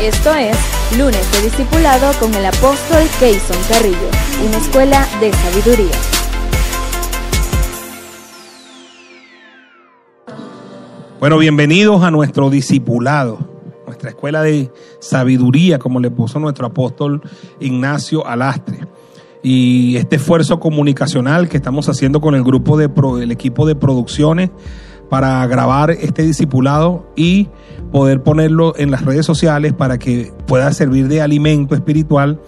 Esto es Lunes de Discipulado con el apóstol Keyson Carrillo, una escuela de sabiduría. Bueno, bienvenidos a nuestro discipulado, nuestra escuela de sabiduría, como le puso nuestro apóstol Ignacio Alastre. Y este esfuerzo comunicacional que estamos haciendo con el grupo de el equipo de producciones para grabar este discipulado y poder ponerlo en las redes sociales para que pueda servir de alimento espiritual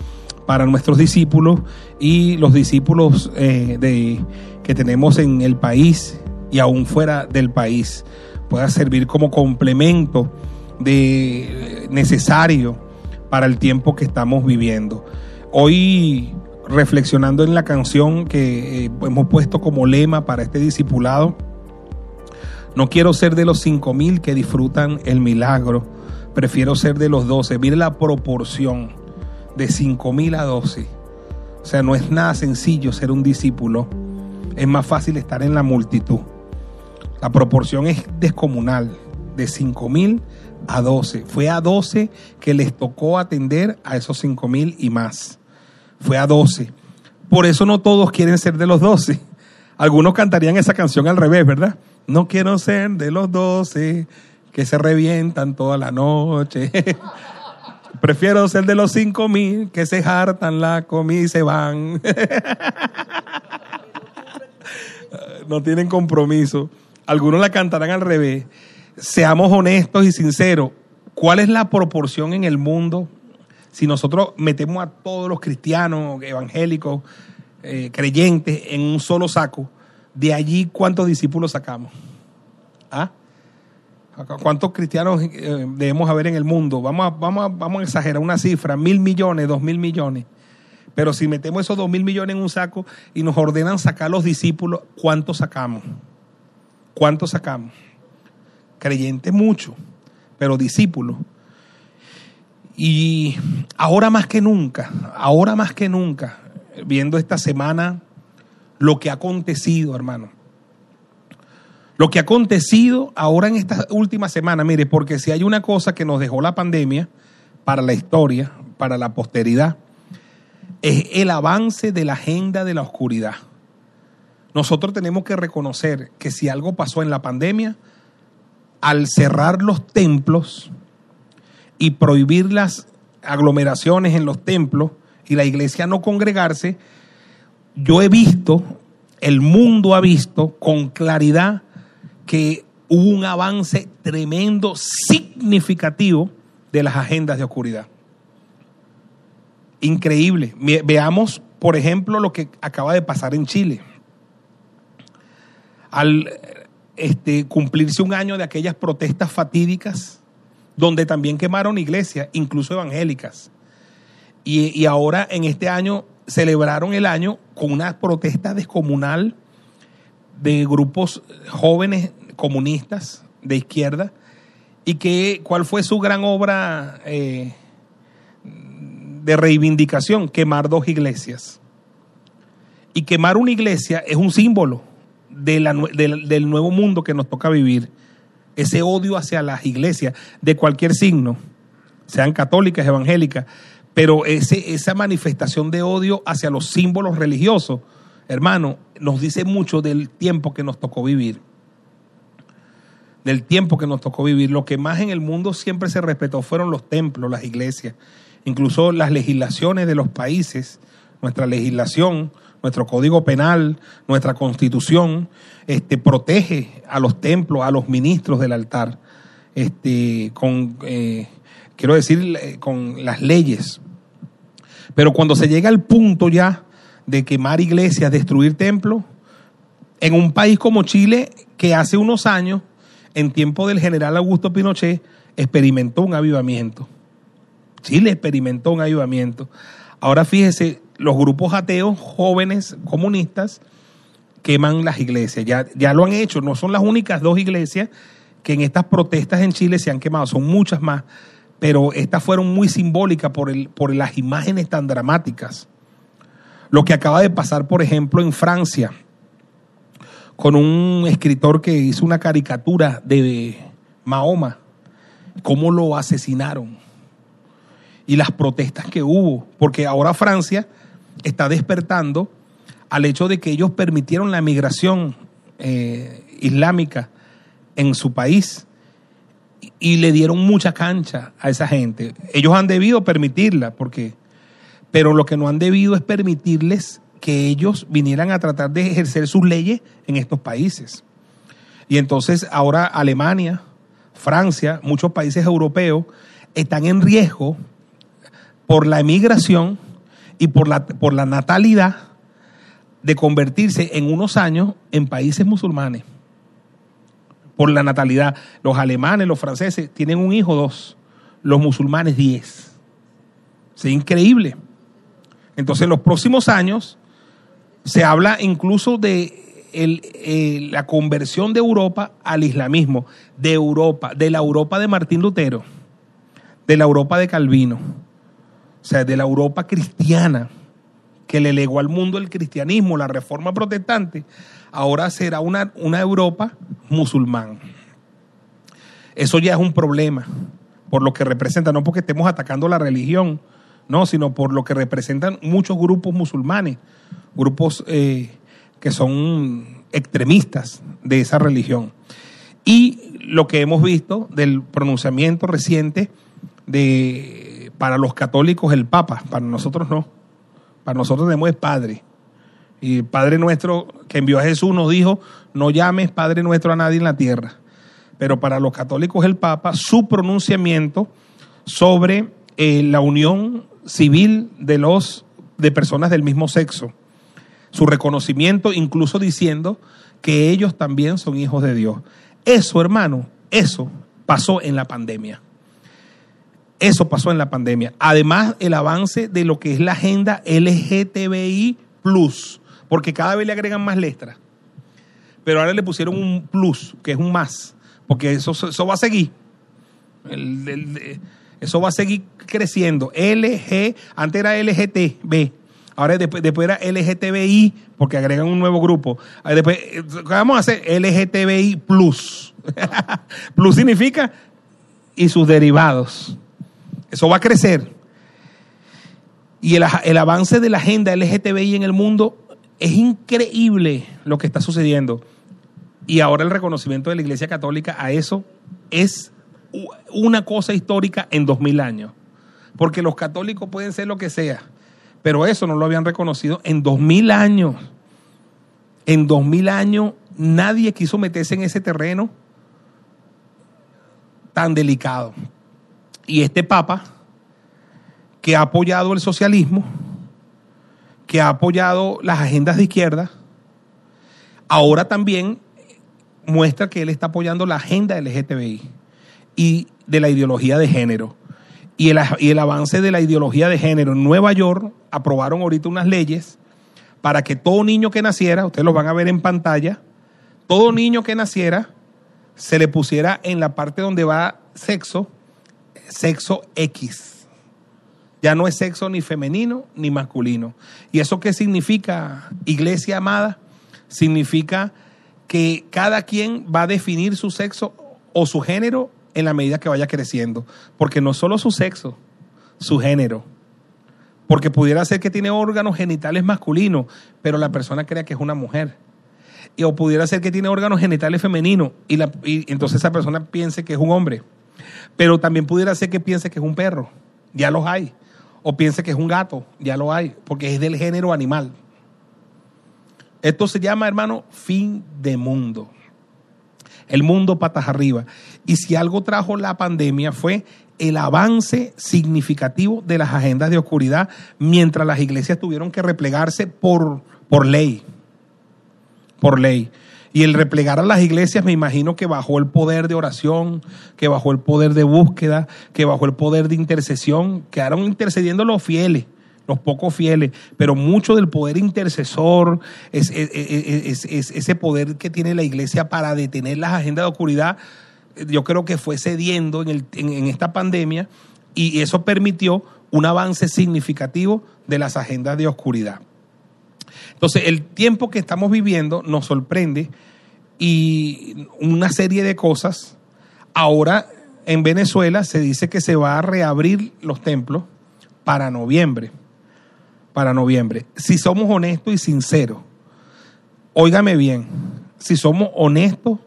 para nuestros discípulos y los discípulos eh, de, que tenemos en el país y aún fuera del país. Pueda servir como complemento de, necesario para el tiempo que estamos viviendo. Hoy reflexionando en la canción que eh, hemos puesto como lema para este discipulado, no quiero ser de los cinco mil que disfrutan el milagro. Prefiero ser de los doce. Mire la proporción de cinco mil a doce. O sea, no es nada sencillo ser un discípulo. Es más fácil estar en la multitud. La proporción es descomunal. De cinco mil a doce. Fue a doce que les tocó atender a esos cinco mil y más. Fue a doce. Por eso no todos quieren ser de los doce. Algunos cantarían esa canción al revés, ¿verdad? No quiero ser de los doce que se revientan toda la noche. Prefiero ser de los cinco mil que se hartan la comida y se van. no tienen compromiso. Algunos la cantarán al revés. Seamos honestos y sinceros. ¿Cuál es la proporción en el mundo si nosotros metemos a todos los cristianos, evangélicos, eh, creyentes en un solo saco? De allí cuántos discípulos sacamos. ¿Ah? ¿Cuántos cristianos eh, debemos haber en el mundo? Vamos a, vamos, vamos a exagerar una cifra, mil millones, dos mil millones. Pero si metemos esos dos mil millones en un saco y nos ordenan sacar los discípulos, ¿cuántos sacamos? ¿Cuántos sacamos? Creyentes mucho, pero discípulos. Y ahora más que nunca, ahora más que nunca, viendo esta semana lo que ha acontecido, hermano. Lo que ha acontecido ahora en esta última semana, mire, porque si hay una cosa que nos dejó la pandemia para la historia, para la posteridad, es el avance de la agenda de la oscuridad. Nosotros tenemos que reconocer que si algo pasó en la pandemia, al cerrar los templos y prohibir las aglomeraciones en los templos y la iglesia no congregarse, yo he visto, el mundo ha visto con claridad que hubo un avance tremendo, significativo de las agendas de oscuridad. Increíble. Veamos, por ejemplo, lo que acaba de pasar en Chile. Al este, cumplirse un año de aquellas protestas fatídicas, donde también quemaron iglesias, incluso evangélicas. Y, y ahora en este año celebraron el año con una protesta descomunal de grupos jóvenes comunistas de izquierda. Y que cuál fue su gran obra eh, de reivindicación quemar dos iglesias. Y quemar una iglesia es un símbolo de del nuevo mundo que nos toca vivir. Ese odio hacia las iglesias de cualquier signo sean católicas evangélicas pero ese, esa manifestación de odio hacia los símbolos religiosos, hermano, nos dice mucho del tiempo que nos tocó vivir. Del tiempo que nos tocó vivir. Lo que más en el mundo siempre se respetó fueron los templos, las iglesias, incluso las legislaciones de los países, nuestra legislación, nuestro código penal, nuestra constitución, este, protege a los templos, a los ministros del altar, este, con eh, quiero decir, eh, con las leyes. Pero cuando se llega al punto ya de quemar iglesias, destruir templos, en un país como Chile, que hace unos años, en tiempo del general Augusto Pinochet, experimentó un avivamiento. Chile experimentó un avivamiento. Ahora fíjese, los grupos ateos jóvenes comunistas queman las iglesias. Ya, ya lo han hecho, no son las únicas dos iglesias que en estas protestas en Chile se han quemado, son muchas más pero estas fueron muy simbólicas por, el, por las imágenes tan dramáticas. Lo que acaba de pasar, por ejemplo, en Francia, con un escritor que hizo una caricatura de Mahoma, cómo lo asesinaron. y las protestas que hubo, porque ahora Francia está despertando al hecho de que ellos permitieron la migración eh, islámica en su país y le dieron mucha cancha a esa gente. Ellos han debido permitirla, porque, pero lo que no han debido es permitirles que ellos vinieran a tratar de ejercer sus leyes en estos países. Y entonces ahora Alemania, Francia, muchos países europeos están en riesgo por la emigración y por la, por la natalidad de convertirse en unos años en países musulmanes. Por la natalidad. Los alemanes, los franceses tienen un hijo, dos. Los musulmanes, diez. Es increíble. Entonces, en los próximos años se habla incluso de eh, la conversión de Europa al islamismo, de Europa, de la Europa de Martín Lutero, de la Europa de Calvino, o sea, de la Europa cristiana que le legó al mundo el cristianismo, la reforma protestante, ahora será una, una Europa musulmán. Eso ya es un problema, por lo que representa, no porque estemos atacando la religión, no, sino por lo que representan muchos grupos musulmanes, grupos eh, que son extremistas de esa religión. Y lo que hemos visto del pronunciamiento reciente de para los católicos el Papa, para nosotros no. Para nosotros tenemos es Padre. Y el Padre nuestro que envió a Jesús nos dijo, no llames Padre nuestro a nadie en la tierra. Pero para los católicos el Papa, su pronunciamiento sobre eh, la unión civil de los de personas del mismo sexo su reconocimiento, incluso diciendo que ellos también son hijos de Dios. Eso, hermano, eso pasó en la pandemia. Eso pasó en la pandemia. Además, el avance de lo que es la agenda LGTBI, porque cada vez le agregan más letras. Pero ahora le pusieron un plus, que es un más, porque eso, eso va a seguir. eso va a seguir creciendo. LG, antes era LGTB, Ahora después, después era LGTBI, porque agregan un nuevo grupo. Después, ¿qué vamos a hacer? LGTBI Plus. plus significa y sus derivados. Eso va a crecer. Y el, avance de la agenda LGTBI en el mundo es increíble lo que está sucediendo. Y ahora el reconocimiento de la Iglesia Católica a eso es una cosa histórica en dos mil años. Porque los católicos pueden ser lo que sea pero eso no lo habían reconocido en dos mil años. En dos mil años nadie quiso meterse en ese terreno tan delicado. Y este Papa, que ha apoyado el socialismo, que ha apoyado las agendas de izquierda, ahora también muestra que él está apoyando la agenda LGTBI y de la ideología de género y el, avance de la ideología de género. En Nueva York aprobaron ahorita unas leyes para que todo niño que naciera, ustedes lo van a ver en pantalla, todo niño que naciera se le pusiera en la parte donde va sexo, sexo X. Ya no es sexo ni femenino ni masculino. ¿Y eso qué significa, iglesia amada? Significa que cada quien va a definir su sexo o su género en la medida que vaya creciendo. Porque no solo su sexo, su género. Porque pudiera ser que tiene órganos genitales masculinos, pero la persona crea que es una mujer. Y, o pudiera ser que tiene órganos genitales femeninos y, la, y entonces esa persona piense que es un hombre. Pero también pudiera ser que piense que es un perro. Ya los hay. O piense que es un gato. Ya lo hay. Porque es del género animal. Esto se llama, hermano, fin de mundo el mundo patas arriba. Y si algo trajo la pandemia fue el avance significativo de las agendas de oscuridad mientras las iglesias tuvieron que replegarse por, por ley. Por ley. Y el replegar a las iglesias me imagino que bajó el poder de oración, que bajó el poder de búsqueda, que bajó el poder de intercesión, quedaron intercediendo los fieles los pocos fieles, pero mucho del poder intercesor, es, ese poder que tiene la iglesia para detener las agendas de oscuridad, yo creo que fue cediendo en, el, en esta pandemia y eso permitió un avance significativo de las agendas de oscuridad. Entonces, el tiempo que estamos viviendo nos sorprende y una serie de cosas. Ahora en Venezuela se dice que se va a reabrir los templos para noviembre. Para noviembre. Si somos honestos y sinceros, óigame bien, si somos honestos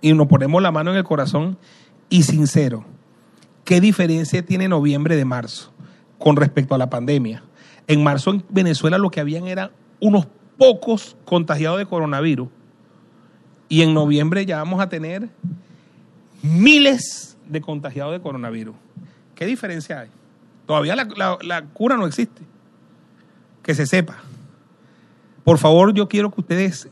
y nos ponemos la mano en el corazón y sinceros, ¿qué diferencia tiene noviembre de marzo con respecto a la pandemia? En marzo en Venezuela lo que habían eran unos pocos contagiados de coronavirus y en noviembre ya vamos a tener miles de contagiados de coronavirus. ¿Qué diferencia hay? Todavía la, cura no existe. Que se sepa. Por favor, yo quiero que ustedes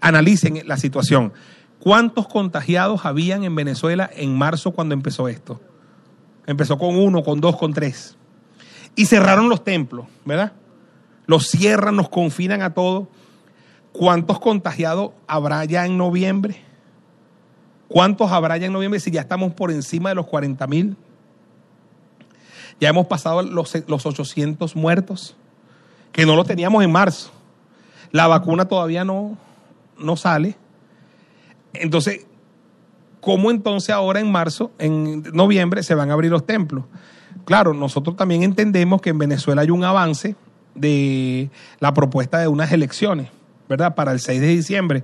analicen la situación. ¿Cuántos contagiados habían en Venezuela en marzo cuando empezó esto? Empezó con uno, con dos, con tres. Y cerraron los templos, ¿verdad? Los cierran, nos confinan a todos. ¿Cuántos contagiados habrá ya en noviembre? ¿Cuántos habrá ya en noviembre si ya estamos por encima de los 40 mil? Ya hemos pasado los, los 800 muertos, que no lo teníamos en marzo. La vacuna todavía no, no sale. Entonces, ¿cómo entonces ahora en marzo, en noviembre, se van a abrir los templos? Claro, nosotros también entendemos que en Venezuela hay un avance de la propuesta de unas elecciones, ¿verdad? Para el 6 de diciembre.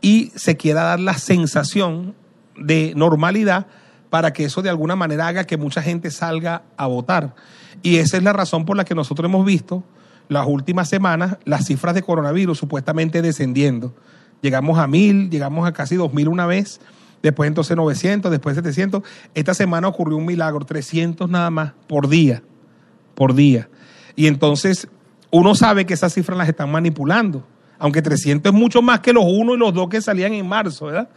Y se quiera dar la sensación de normalidad para que eso de alguna manera haga que mucha gente salga a votar. Y esa es la razón por la que nosotros hemos visto las últimas semanas las cifras de coronavirus supuestamente descendiendo. Llegamos a mil, llegamos a casi dos mil una vez, después entonces 900, después 700. Esta semana ocurrió un milagro, 300 nada más por día, por día. Y entonces uno sabe que esas cifras las están manipulando, aunque 300 es mucho más que los uno y los dos que salían en marzo, ¿verdad?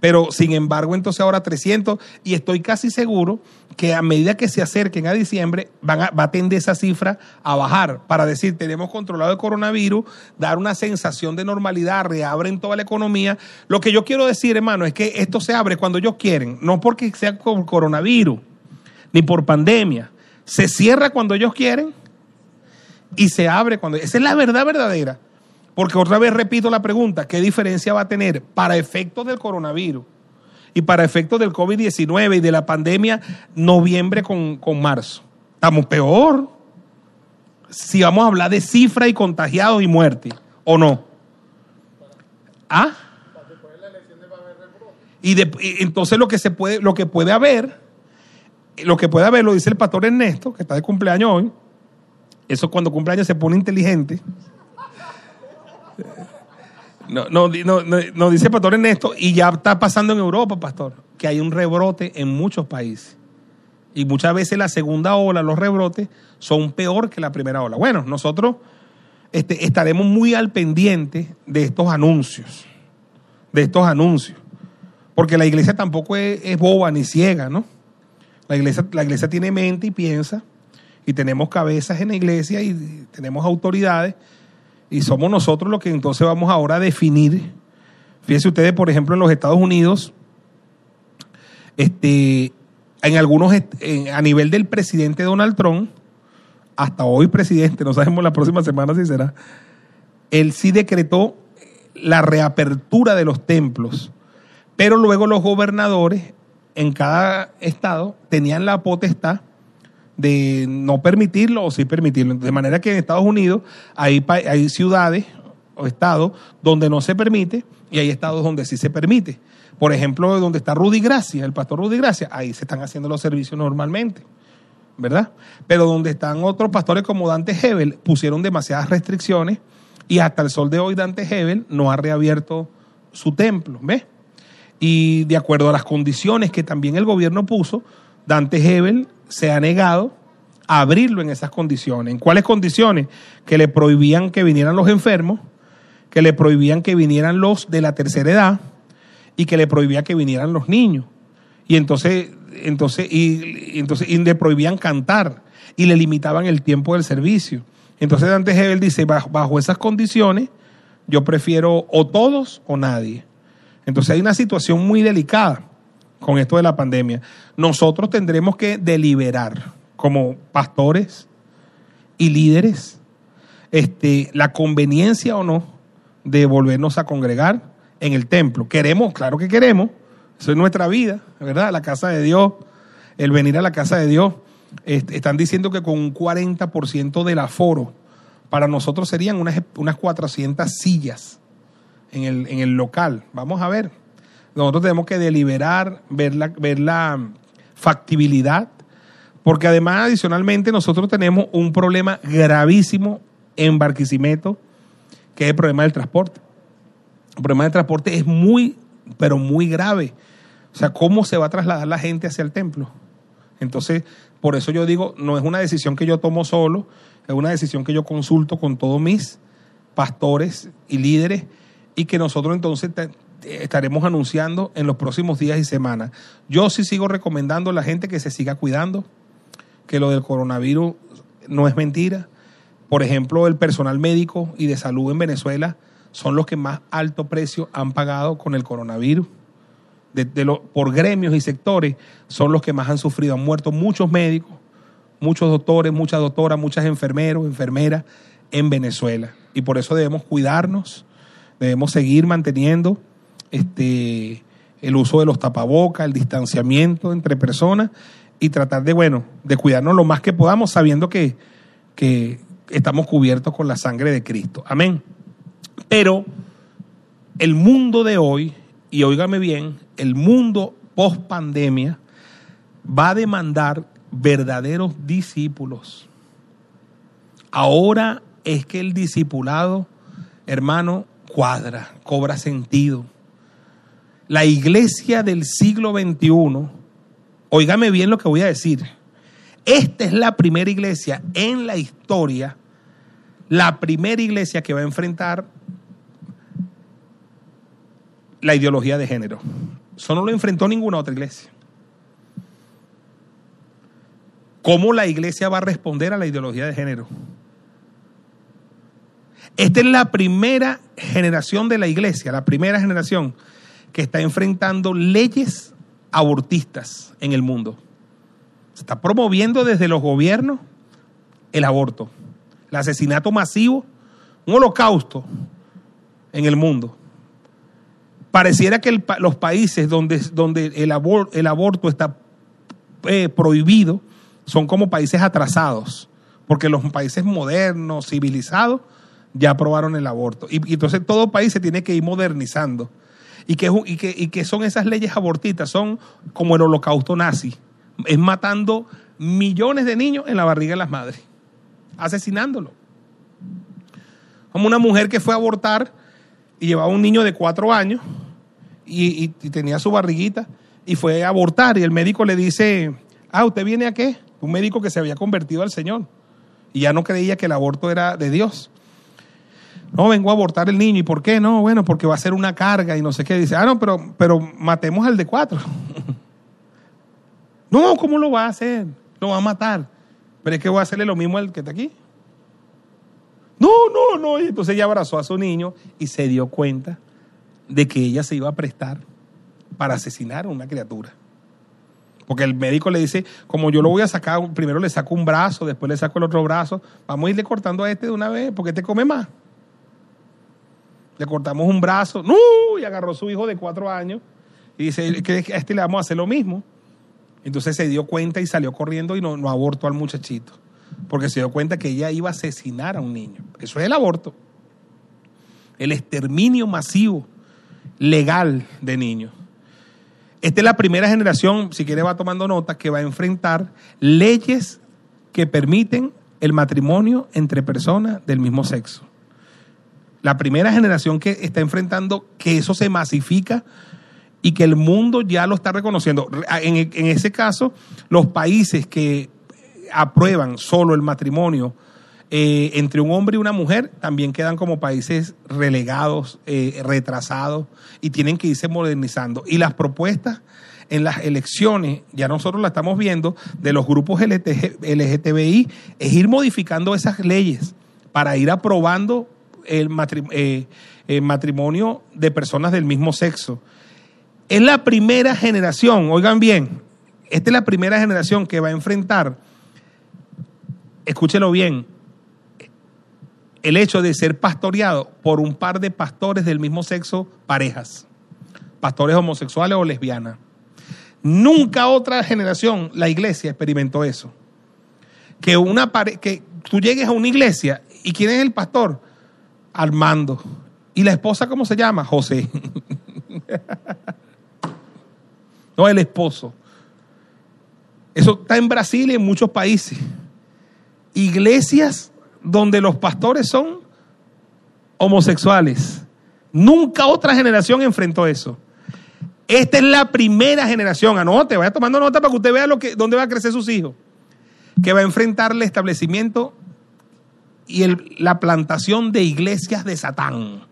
Pero sin embargo, entonces ahora 300 y estoy casi seguro que a medida que se acerquen a diciembre van a, va a tender esa cifra a bajar para decir tenemos controlado el coronavirus, dar una sensación de normalidad, reabren toda la economía. Lo que yo quiero decir, hermano, es que esto se abre cuando ellos quieren, no porque sea por coronavirus ni por pandemia. Se cierra cuando ellos quieren y se abre cuando... Esa es la verdad verdadera. Porque otra vez repito la pregunta, ¿qué diferencia va a tener para efectos del coronavirus y para efectos del COVID-19 y de la pandemia noviembre con, marzo? Estamos peor. Si vamos a hablar de cifras y contagiados y muertes, ¿o no? ¿Ah? Y, de, y, entonces lo que se puede, lo que puede haber, lo que puede haber, lo dice el pastor Ernesto, que está de cumpleaños hoy, eso cuando cumpleaños se pone inteligente. No, no, no, no, dice Pastor Ernesto, y ya está pasando en Europa, Pastor, que hay un rebrote en muchos países. Y muchas veces la segunda ola, los rebrotes, son peor que la primera ola. Bueno, nosotros este, estaremos muy al pendiente de estos anuncios, de estos anuncios. Porque la iglesia tampoco es, es boba ni ciega, ¿no? La iglesia, la iglesia tiene mente y piensa, y tenemos cabezas en la iglesia y tenemos autoridades y somos nosotros los que entonces vamos ahora a definir. Fíjense ustedes, por ejemplo, en los Estados Unidos, este, en algunos, a nivel del presidente Donald Trump, hasta hoy presidente, no sabemos la próxima semana si será, él sí decretó la reapertura de los templos, pero luego los gobernadores en cada estado tenían la potestad de no permitirlo o sí permitirlo. De manera que en Estados Unidos hay, hay ciudades o estados donde no se permite y hay estados donde sí se permite. Por ejemplo, donde está Rudy Gracia, el pastor Rudy Gracia, ahí se están haciendo los servicios normalmente, ¿verdad? Pero donde están otros pastores como Dante Hebel, pusieron demasiadas restricciones y hasta el sol de hoy Dante Hebel no ha reabierto su templo, ¿ves? Y de acuerdo a las condiciones que también el gobierno puso, Dante Hebel se ha negado a abrirlo en esas condiciones. ¿En cuáles condiciones? Que le prohibían que vinieran los enfermos, que le prohibían que vinieran los de la tercera edad y que le prohibía que vinieran los niños. Y entonces, entonces, y, entonces y le prohibían cantar y le limitaban el tiempo del servicio. Entonces Dante Hebel dice, bajo, bajo esas condiciones, yo prefiero o todos o nadie. Entonces hay una situación muy delicada con esto de la pandemia. Nosotros tendremos que deliberar como pastores y líderes este, la conveniencia o no de volvernos a congregar en el templo. Queremos, claro que queremos, eso es nuestra vida, ¿verdad? La casa de Dios, el venir a la casa de Dios. están diciendo que con un 40% del aforo, para nosotros serían unas, unas 400 sillas en el, en el local. Vamos a ver. Nosotros tenemos que deliberar, ver la, ver la factibilidad, porque además adicionalmente nosotros tenemos un problema gravísimo en Barquisimeto, que es el problema del transporte. El problema del transporte es muy, pero muy grave. O sea, ¿cómo se va a trasladar la gente hacia el templo? Entonces, por eso yo digo, no es una decisión que yo tomo solo, es una decisión que yo consulto con todos mis pastores y líderes y que nosotros entonces estaremos anunciando en los próximos días y semanas. Yo sí sigo recomendando a la gente que se siga cuidando, que lo del coronavirus no es mentira. Por ejemplo, el personal médico y de salud en Venezuela son los que más alto precio han pagado con el coronavirus. Por gremios y sectores son los que más han sufrido. Han muerto muchos médicos, muchos doctores, muchas doctoras, muchas enfermeros, enfermeras en Venezuela. Y por eso debemos cuidarnos, debemos seguir manteniendo este, el uso de los tapabocas, el distanciamiento entre personas y tratar de, bueno, de cuidarnos lo más que podamos sabiendo que, que estamos cubiertos con la sangre de Cristo. Amén. Pero el mundo de hoy, y óigame bien, el mundo post pandemia va a demandar verdaderos discípulos. Ahora es que el discipulado, hermano, cuadra, cobra sentido. La iglesia del siglo XXI, óigame bien lo que voy a decir, esta es la primera iglesia en la historia, la primera iglesia que va a enfrentar la ideología de género. Eso no lo enfrentó ninguna otra iglesia. ¿Cómo la iglesia va a responder a la ideología de género? Esta es la primera generación de la iglesia, la primera generación que está enfrentando leyes abortistas en el mundo. Se está promoviendo desde los gobiernos el aborto, el asesinato masivo, un holocausto en el mundo. Pareciera que los países donde, donde el, el aborto está eh, prohibido, son como países atrasados, porque los países modernos, civilizados, ya aprobaron el aborto. Y, entonces todo país se tiene que ir modernizando. ¿Y que y, que, y son esas leyes abortistas? Son como el holocausto nazi. Es matando millones de niños en la barriga de las madres, asesinándolo. Como una mujer que fue a abortar y llevaba un niño de cuatro años y, y tenía su barriguita y fue a abortar y el médico le dice, ah, ¿usted viene a qué? un médico que se había convertido al Señor y ya no creía que el aborto era de Dios. No, vengo a abortar el niño. ¿Y por qué? No, bueno, porque va a ser una carga y no sé qué. Dice, ah, no, pero, pero matemos al de cuatro. no, ¿cómo lo va a hacer? Lo va a matar. Pero es que voy a hacerle lo mismo al que está aquí. No, no, no. Y entonces ella abrazó a su niño y se dio cuenta de que ella se iba a prestar para asesinar a una criatura. Porque el médico le dice, como yo lo voy a sacar, primero le saco un brazo, después le saco el otro brazo, vamos a irle cortando a este de una vez, porque este come más. Le cortamos un brazo, ¡no! Y agarró su hijo de cuatro años y dice a este le vamos a hacer lo mismo. Entonces se dio cuenta y salió corriendo y no, no abortó al muchachito. Porque se dio cuenta que ella iba a asesinar a un niño. Eso es el aborto. El exterminio masivo, legal de niños. Esta es la primera generación, si quiere va tomando nota, que va a enfrentar leyes que permiten el matrimonio entre personas del mismo sexo. La primera generación que está enfrentando que eso se masifica y que el mundo ya lo está reconociendo. En, ese caso, los países que aprueban solo el matrimonio eh, entre un hombre y una mujer también quedan como países relegados, eh, retrasados y tienen que irse modernizando. Y las propuestas en las elecciones, ya nosotros la estamos viendo, de los grupos LGTBI, es ir modificando esas leyes para ir aprobando el, eh, el matrimonio de personas del mismo sexo. Es la primera generación, oigan bien, esta es la primera generación que va a enfrentar, escúchelo bien, el hecho de ser pastoreado por un par de pastores del mismo sexo, parejas, pastores homosexuales o lesbianas. Nunca otra generación, la iglesia, experimentó eso. que una que tú llegues a una iglesia y quién es el pastor? Armando. ¿Y la esposa cómo se llama? José. no, el esposo. Eso está en Brasil y en muchos países. Iglesias donde los pastores son homosexuales. Nunca otra generación enfrentó eso. Esta es la primera generación, anote, vaya tomando nota para que usted vea lo que, dónde va a crecer sus hijos, que va a enfrentar el establecimiento y la plantación de iglesias de Satán,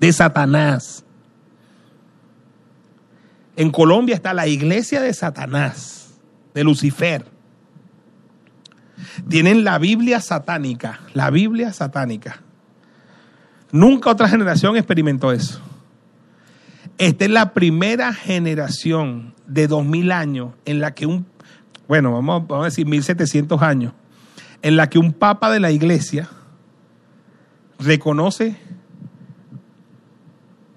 de Satanás. En Colombia está la iglesia de Satanás, de Lucifer. Tienen la Biblia satánica, la Biblia satánica. Nunca otra generación experimentó eso. Esta es la primera generación de 2000 años en la que un, bueno, vamos, vamos a decir 1700 años, en la que un papa de la iglesia reconoce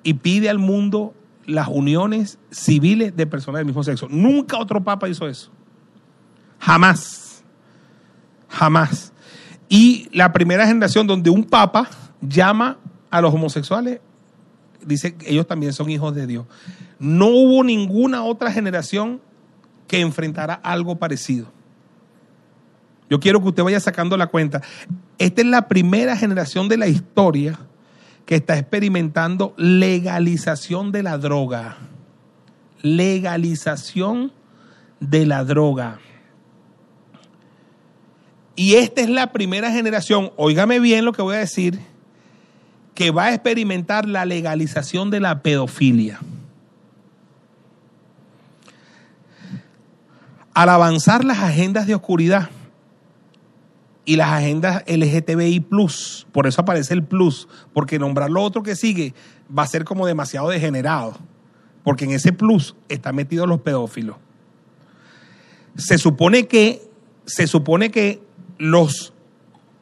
y pide al mundo las uniones civiles de personas del mismo sexo. Nunca otro papa hizo eso. Jamás. Jamás. Y la primera generación donde un papa llama a los homosexuales, dice que ellos también son hijos de Dios. No hubo ninguna otra generación que enfrentara algo parecido. Yo quiero que usted vaya sacando la cuenta. Esta es la primera generación de la historia que está experimentando legalización de la droga. Legalización de la droga. Y esta es la primera generación, óigame bien lo que voy a decir, que va a experimentar la legalización de la pedofilia. Al avanzar las agendas de oscuridad y las agendas LGTBI, por eso aparece el plus, porque nombrar lo otro que sigue va a ser como demasiado degenerado, porque en ese plus están metidos los pedófilos. Se supone que, se supone que los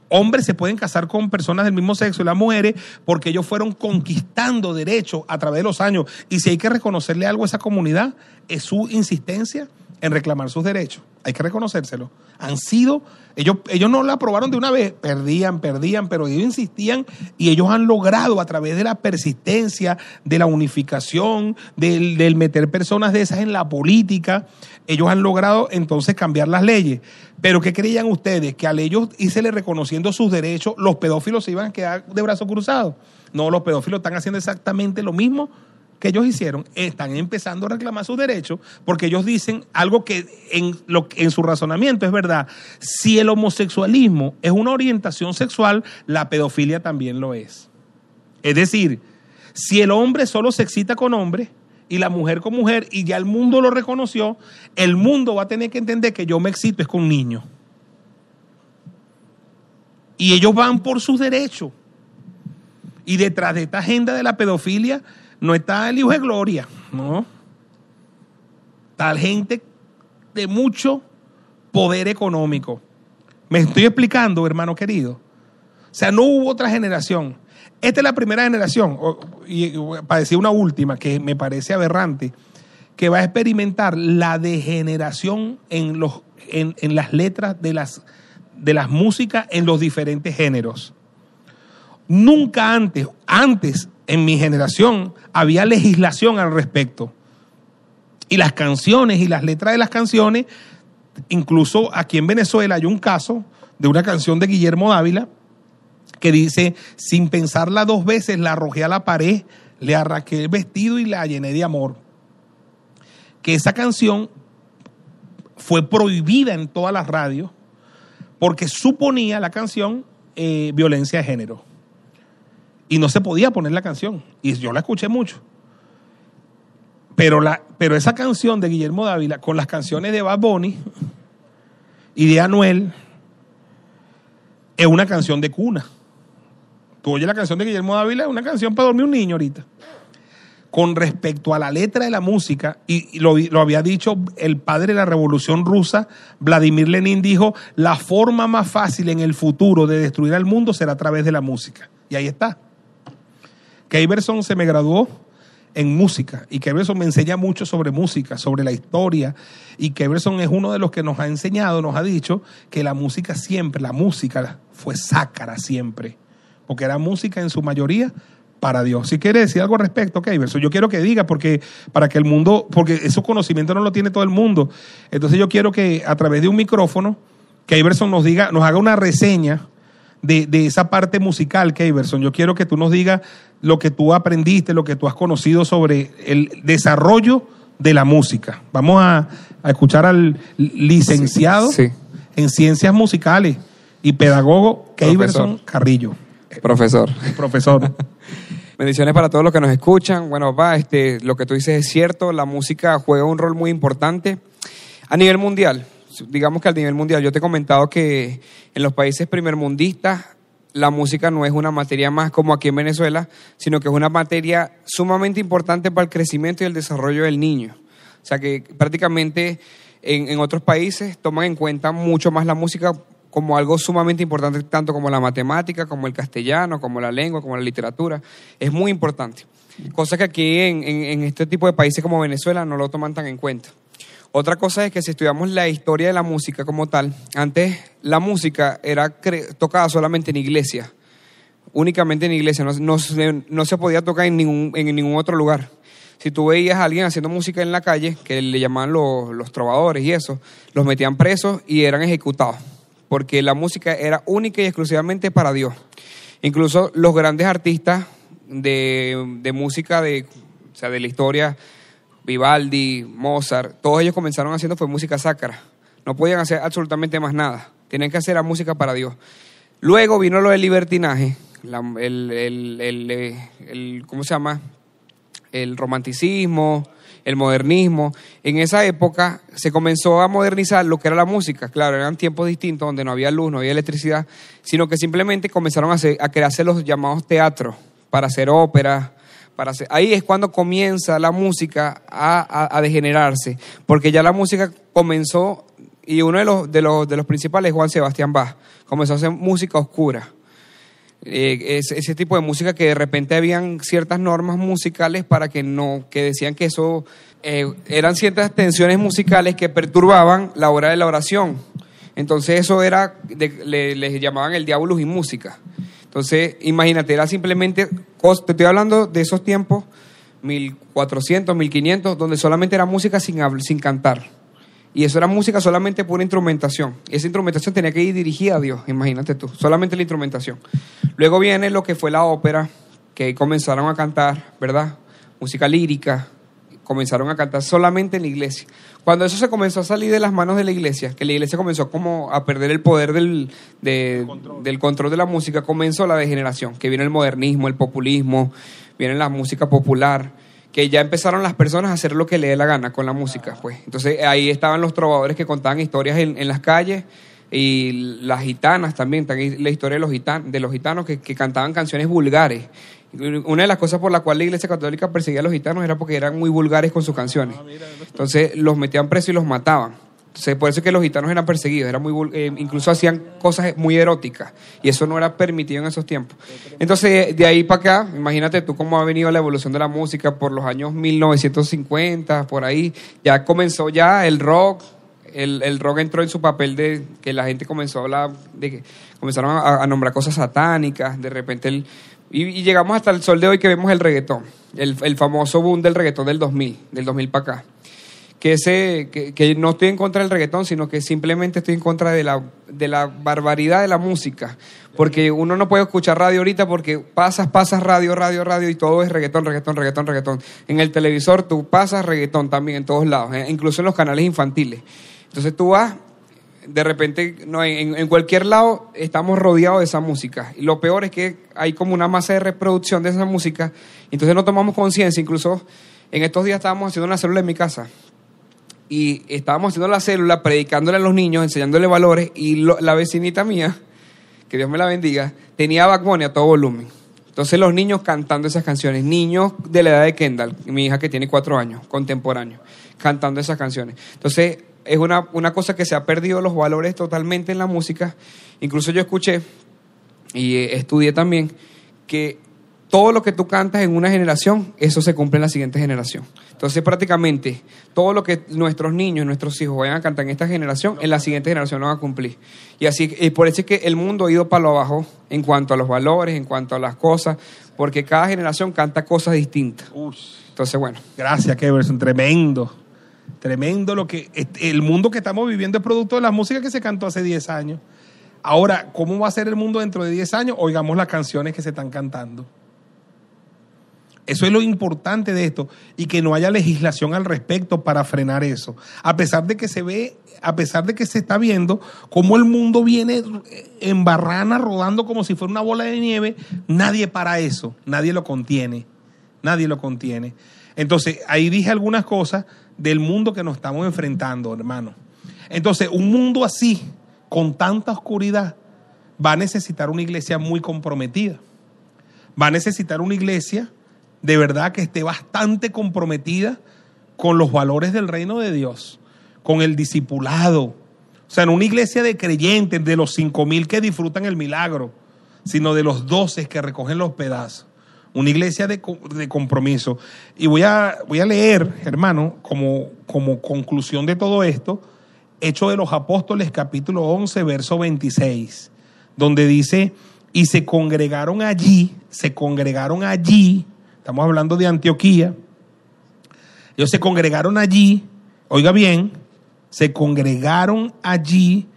hombres se pueden casar con personas del mismo sexo y las mujeres porque ellos fueron conquistando derechos a través de los años. Y si hay que reconocerle algo a esa comunidad, es su insistencia en reclamar sus derechos. Hay que reconocérselo. Han sido, ellos, ellos no lo aprobaron de una vez, perdían, perdían, pero ellos insistían y ellos han logrado a través de la persistencia, de la unificación, del, del meter personas de esas en la política, ellos han logrado entonces cambiar las leyes. Pero ¿qué creían ustedes? Que al ellos irse reconociendo sus derechos, los pedófilos se iban a quedar de brazos cruzados. No, los pedófilos están haciendo exactamente lo mismo que ellos hicieron, están empezando a reclamar sus derechos porque ellos dicen algo que en, lo, en su razonamiento es verdad. Si el homosexualismo es una orientación sexual, la pedofilia también lo es. Es decir, si el hombre solo se excita con hombre y la mujer con mujer y ya el mundo lo reconoció, el mundo va a tener que entender que yo me excito es con niños. Y ellos van por sus derechos. Y detrás de esta agenda de la pedofilia no está el hijo de Gloria, no. Está gente de mucho poder económico. Me estoy explicando, hermano querido. O sea, no hubo otra generación. Esta es la primera generación, y para decir una última, que me parece aberrante, que va a experimentar la degeneración en, los, en, en las letras de las, de las músicas en los diferentes géneros. Nunca antes, antes en mi generación, había legislación al respecto. Y las canciones y las letras de las canciones, incluso aquí en Venezuela hay un caso de una canción de Guillermo Dávila que dice, sin pensarla dos veces, la arrojé a la pared, le arraqué el vestido y la llené de amor. Que esa canción fue prohibida en todas las radios porque suponía la canción eh, violencia de género. Y no se podía poner la canción. Y yo la escuché mucho. Pero, la, pero esa canción de Guillermo Dávila con las canciones de Bad Bunny y de Anuel es una canción de cuna. Tú oyes la canción de Guillermo Dávila, es una canción para dormir un niño ahorita. Con respecto a la letra de la música, y, lo, lo había dicho el padre de la revolución rusa, Vladimir Lenin dijo, la forma más fácil en el futuro de destruir al mundo será a través de la música. Y ahí está. Que Iverson se me graduó en música. Y Keverson me enseña mucho sobre música, sobre la historia. Y Keverson es uno de los que nos ha enseñado, nos ha dicho que la música siempre, la música fue sácara siempre. Porque era música en su mayoría para Dios. Si quiere decir algo al respecto, Keverson, yo quiero que diga, porque para que el mundo, porque esos conocimientos no lo tiene todo el mundo. Entonces yo quiero que a través de un micrófono, Keverson nos diga, nos haga una reseña de, de esa parte musical, Keverson. Yo quiero que tú nos digas lo que tú aprendiste, lo que tú has conocido sobre el desarrollo de la música. Vamos a, a escuchar al licenciado Sí, sí. en ciencias musicales y pedagogo Keverson Carrillo, Profesor. profesor. Bendiciones para todos los que nos escuchan. Bueno, va, este, lo que tú dices es cierto, la música juega un rol muy importante a nivel mundial. Digamos que a nivel mundial, yo te he comentado que en los países primermundistas la música no es una materia más como aquí en Venezuela, sino que es una materia sumamente importante para el crecimiento y el desarrollo del niño. O sea que prácticamente en, en otros países toman en cuenta mucho más la música como algo sumamente importante, tanto como la matemática, como el castellano, como la lengua, como la literatura. Es muy importante. Cosa que aquí en- en este tipo de países como Venezuela no lo toman tan en cuenta. Otra cosa es que si estudiamos la historia de la música como tal, antes la música era tocada solamente en iglesia, únicamente en iglesia, no, no se- no se podía tocar en ningún, en ningún otro lugar. Si tú veías a alguien haciendo música en la calle, que le llamaban los, los trovadores y eso, los metían presos y eran ejecutados, porque la música era única y exclusivamente para Dios. Incluso los grandes artistas de, de música de, o sea, de la historia, Vivaldi, Mozart, todos ellos comenzaron haciendo fue música sacra. No podían hacer absolutamente más nada. Tenían que hacer la música para Dios. Luego vino lo del libertinaje, la- el, el- eh, el- ¿cómo se llama? El romanticismo, el modernismo. En esa época se comenzó a modernizar lo que era la música. Claro, eran tiempos distintos donde no había luz, no había electricidad, sino que simplemente comenzaron a, hacer, a crearse los llamados teatros para hacer óperas. Ahí es cuando comienza la música a, degenerarse, porque ya la música comenzó, y uno de los, de, los, de los principales es Juan Sebastián Bach, comenzó a hacer música oscura. Eh, es- ese tipo de música que de repente habían ciertas normas musicales para que no, que decían que eso eh, eran ciertas tensiones musicales que perturbaban la hora de la oración. Entonces eso era, de- le- les llamaban el diablo y música. Entonces, imagínate, era simplemente, te estoy hablando de esos tiempos, 1400, 1500, donde solamente era música sin, sin cantar. Y eso era música solamente pura instrumentación. Esa instrumentación tenía que ir dirigida a Dios, imagínate tú, solamente la instrumentación. Luego viene lo que fue la ópera, que comenzaron a cantar, ¿verdad? Música lírica, comenzaron a cantar solamente en la iglesia. Cuando eso se comenzó a salir de las manos de la iglesia, que la iglesia comenzó como a perder el poder del, de- del control de la música, comenzó la degeneración, que viene el modernismo, el populismo, viene la música popular, que ya empezaron las personas a hacer lo que le dé la gana con la música, pues. Entonces ahí estaban los trovadores que contaban historias en, en las calles y las gitanas también, también la historia de los, gitan- de los gitanos que, que cantaban canciones vulgares. Una de las cosas por la cual la Iglesia Católica perseguía a los gitanos era porque eran muy vulgares con sus canciones. Entonces los metían presos y los mataban. Entonces, por eso es que los gitanos eran perseguidos, eran muy, eh, incluso hacían cosas muy eróticas y eso no era permitido en esos tiempos. Entonces, de ahí para acá, imagínate tú cómo ha venido la evolución de la música por los años 1950, por ahí, ya comenzó ya el rock, el, el rock entró en su papel de que la gente comenzó a hablar, de que comenzaron a, a nombrar cosas satánicas, de repente el... Y, llegamos hasta el sol de hoy que vemos el reggaetón, el, el famoso boom del reggaetón del 2000, del 2000 para acá que, ese, que, que no estoy en contra del reggaetón, sino que simplemente estoy en contra de la, de la barbaridad de la música. Porque uno no puede escuchar radio ahorita porque pasas, pasas radio, radio, radio y todo es reggaetón, reggaetón, reggaetón, reggaetón. En el televisor tú pasas reggaetón también en todos lados, eh, incluso en los canales infantiles. Entonces tú vas, de repente, no, en, cualquier lado estamos rodeados de esa música. Y lo peor es que hay como una masa de reproducción de esa música, entonces no tomamos conciencia. Incluso en estos días estábamos haciendo una célula en mi casa y estábamos haciendo la célula, predicándole a los niños, enseñándole valores, y lo- la vecinita mía, que Dios me la bendiga, tenía Bad a todo volumen. Entonces los niños cantando esas canciones, niños de la edad de Kendall, mi hija que tiene cuatro años, contemporáneo, cantando esas canciones. Entonces es una, una cosa que se ha perdido los valores totalmente en la música. Incluso yo escuché y eh, estudié también que todo lo que tú cantas en una generación, eso se cumple en la siguiente generación. Entonces, prácticamente, todo lo que nuestros niños, nuestros hijos vayan a cantar en esta generación, en la siguiente generación lo van a cumplir. Y así, y por eso es que el mundo ha ido para lo abajo en cuanto a los valores, en cuanto a las cosas, porque cada generación canta cosas distintas. Entonces, bueno. Gracias, Keverson. Tremendo. Tremendo lo que. El mundo que estamos viviendo es producto de la música que se cantó hace 10 años. Ahora, ¿cómo va a ser el mundo dentro de 10 años? Oigamos las canciones que se están cantando. Eso es lo importante de esto y que no haya legislación al respecto para frenar eso. A pesar de que se ve, a pesar de que se está viendo cómo el mundo viene en barrana rodando como si fuera una bola de nieve, nadie para eso, nadie lo contiene, nadie lo contiene. Entonces, ahí dije algunas cosas del mundo que nos estamos enfrentando, hermano. Entonces, un mundo así, con tanta oscuridad, va a necesitar una iglesia muy comprometida. Va a necesitar una iglesia de verdad que esté bastante comprometida con los valores del reino de Dios, con el discipulado. O sea, en una iglesia de creyentes, de los cinco mil que disfrutan el milagro, sino de los doce que recogen los pedazos. Una iglesia de, compromiso. Y voy a, voy a leer, hermano, como, como conclusión de todo esto, Hecho de los Apóstoles, capítulo 11, verso 26, donde dice, y se congregaron allí, se congregaron allí, Estamos hablando de Antioquía. Ellos se congregaron allí, oiga bien, se congregaron allí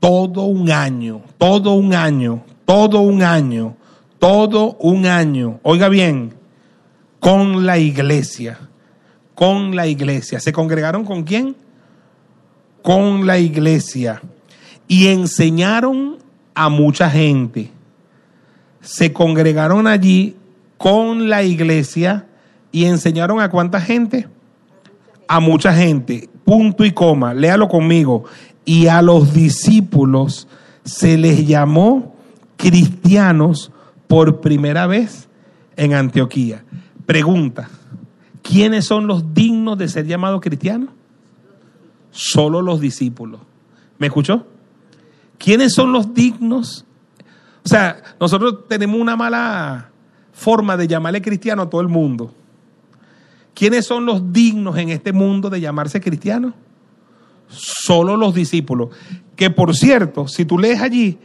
todo un año, todo un año, todo un año, todo un año, oiga bien, con la iglesia, con la iglesia. ¿Se congregaron con quién? Con la iglesia. Y enseñaron a mucha gente. Se congregaron allí con la iglesia y enseñaron a cuánta gente? A mucha gente. Punto y coma. Léalo conmigo. Y a los discípulos se les llamó cristianos por primera vez en Antioquía. Pregunta, ¿quiénes son los dignos de ser llamados cristianos? Solo los discípulos. ¿Me escuchó? ¿Quiénes son los dignos? O sea, nosotros tenemos una mala forma de llamarle cristiano a todo el mundo. ¿Quiénes son los dignos en este mundo de llamarse cristianos? Solo los discípulos. Que por cierto, si tú lees allí,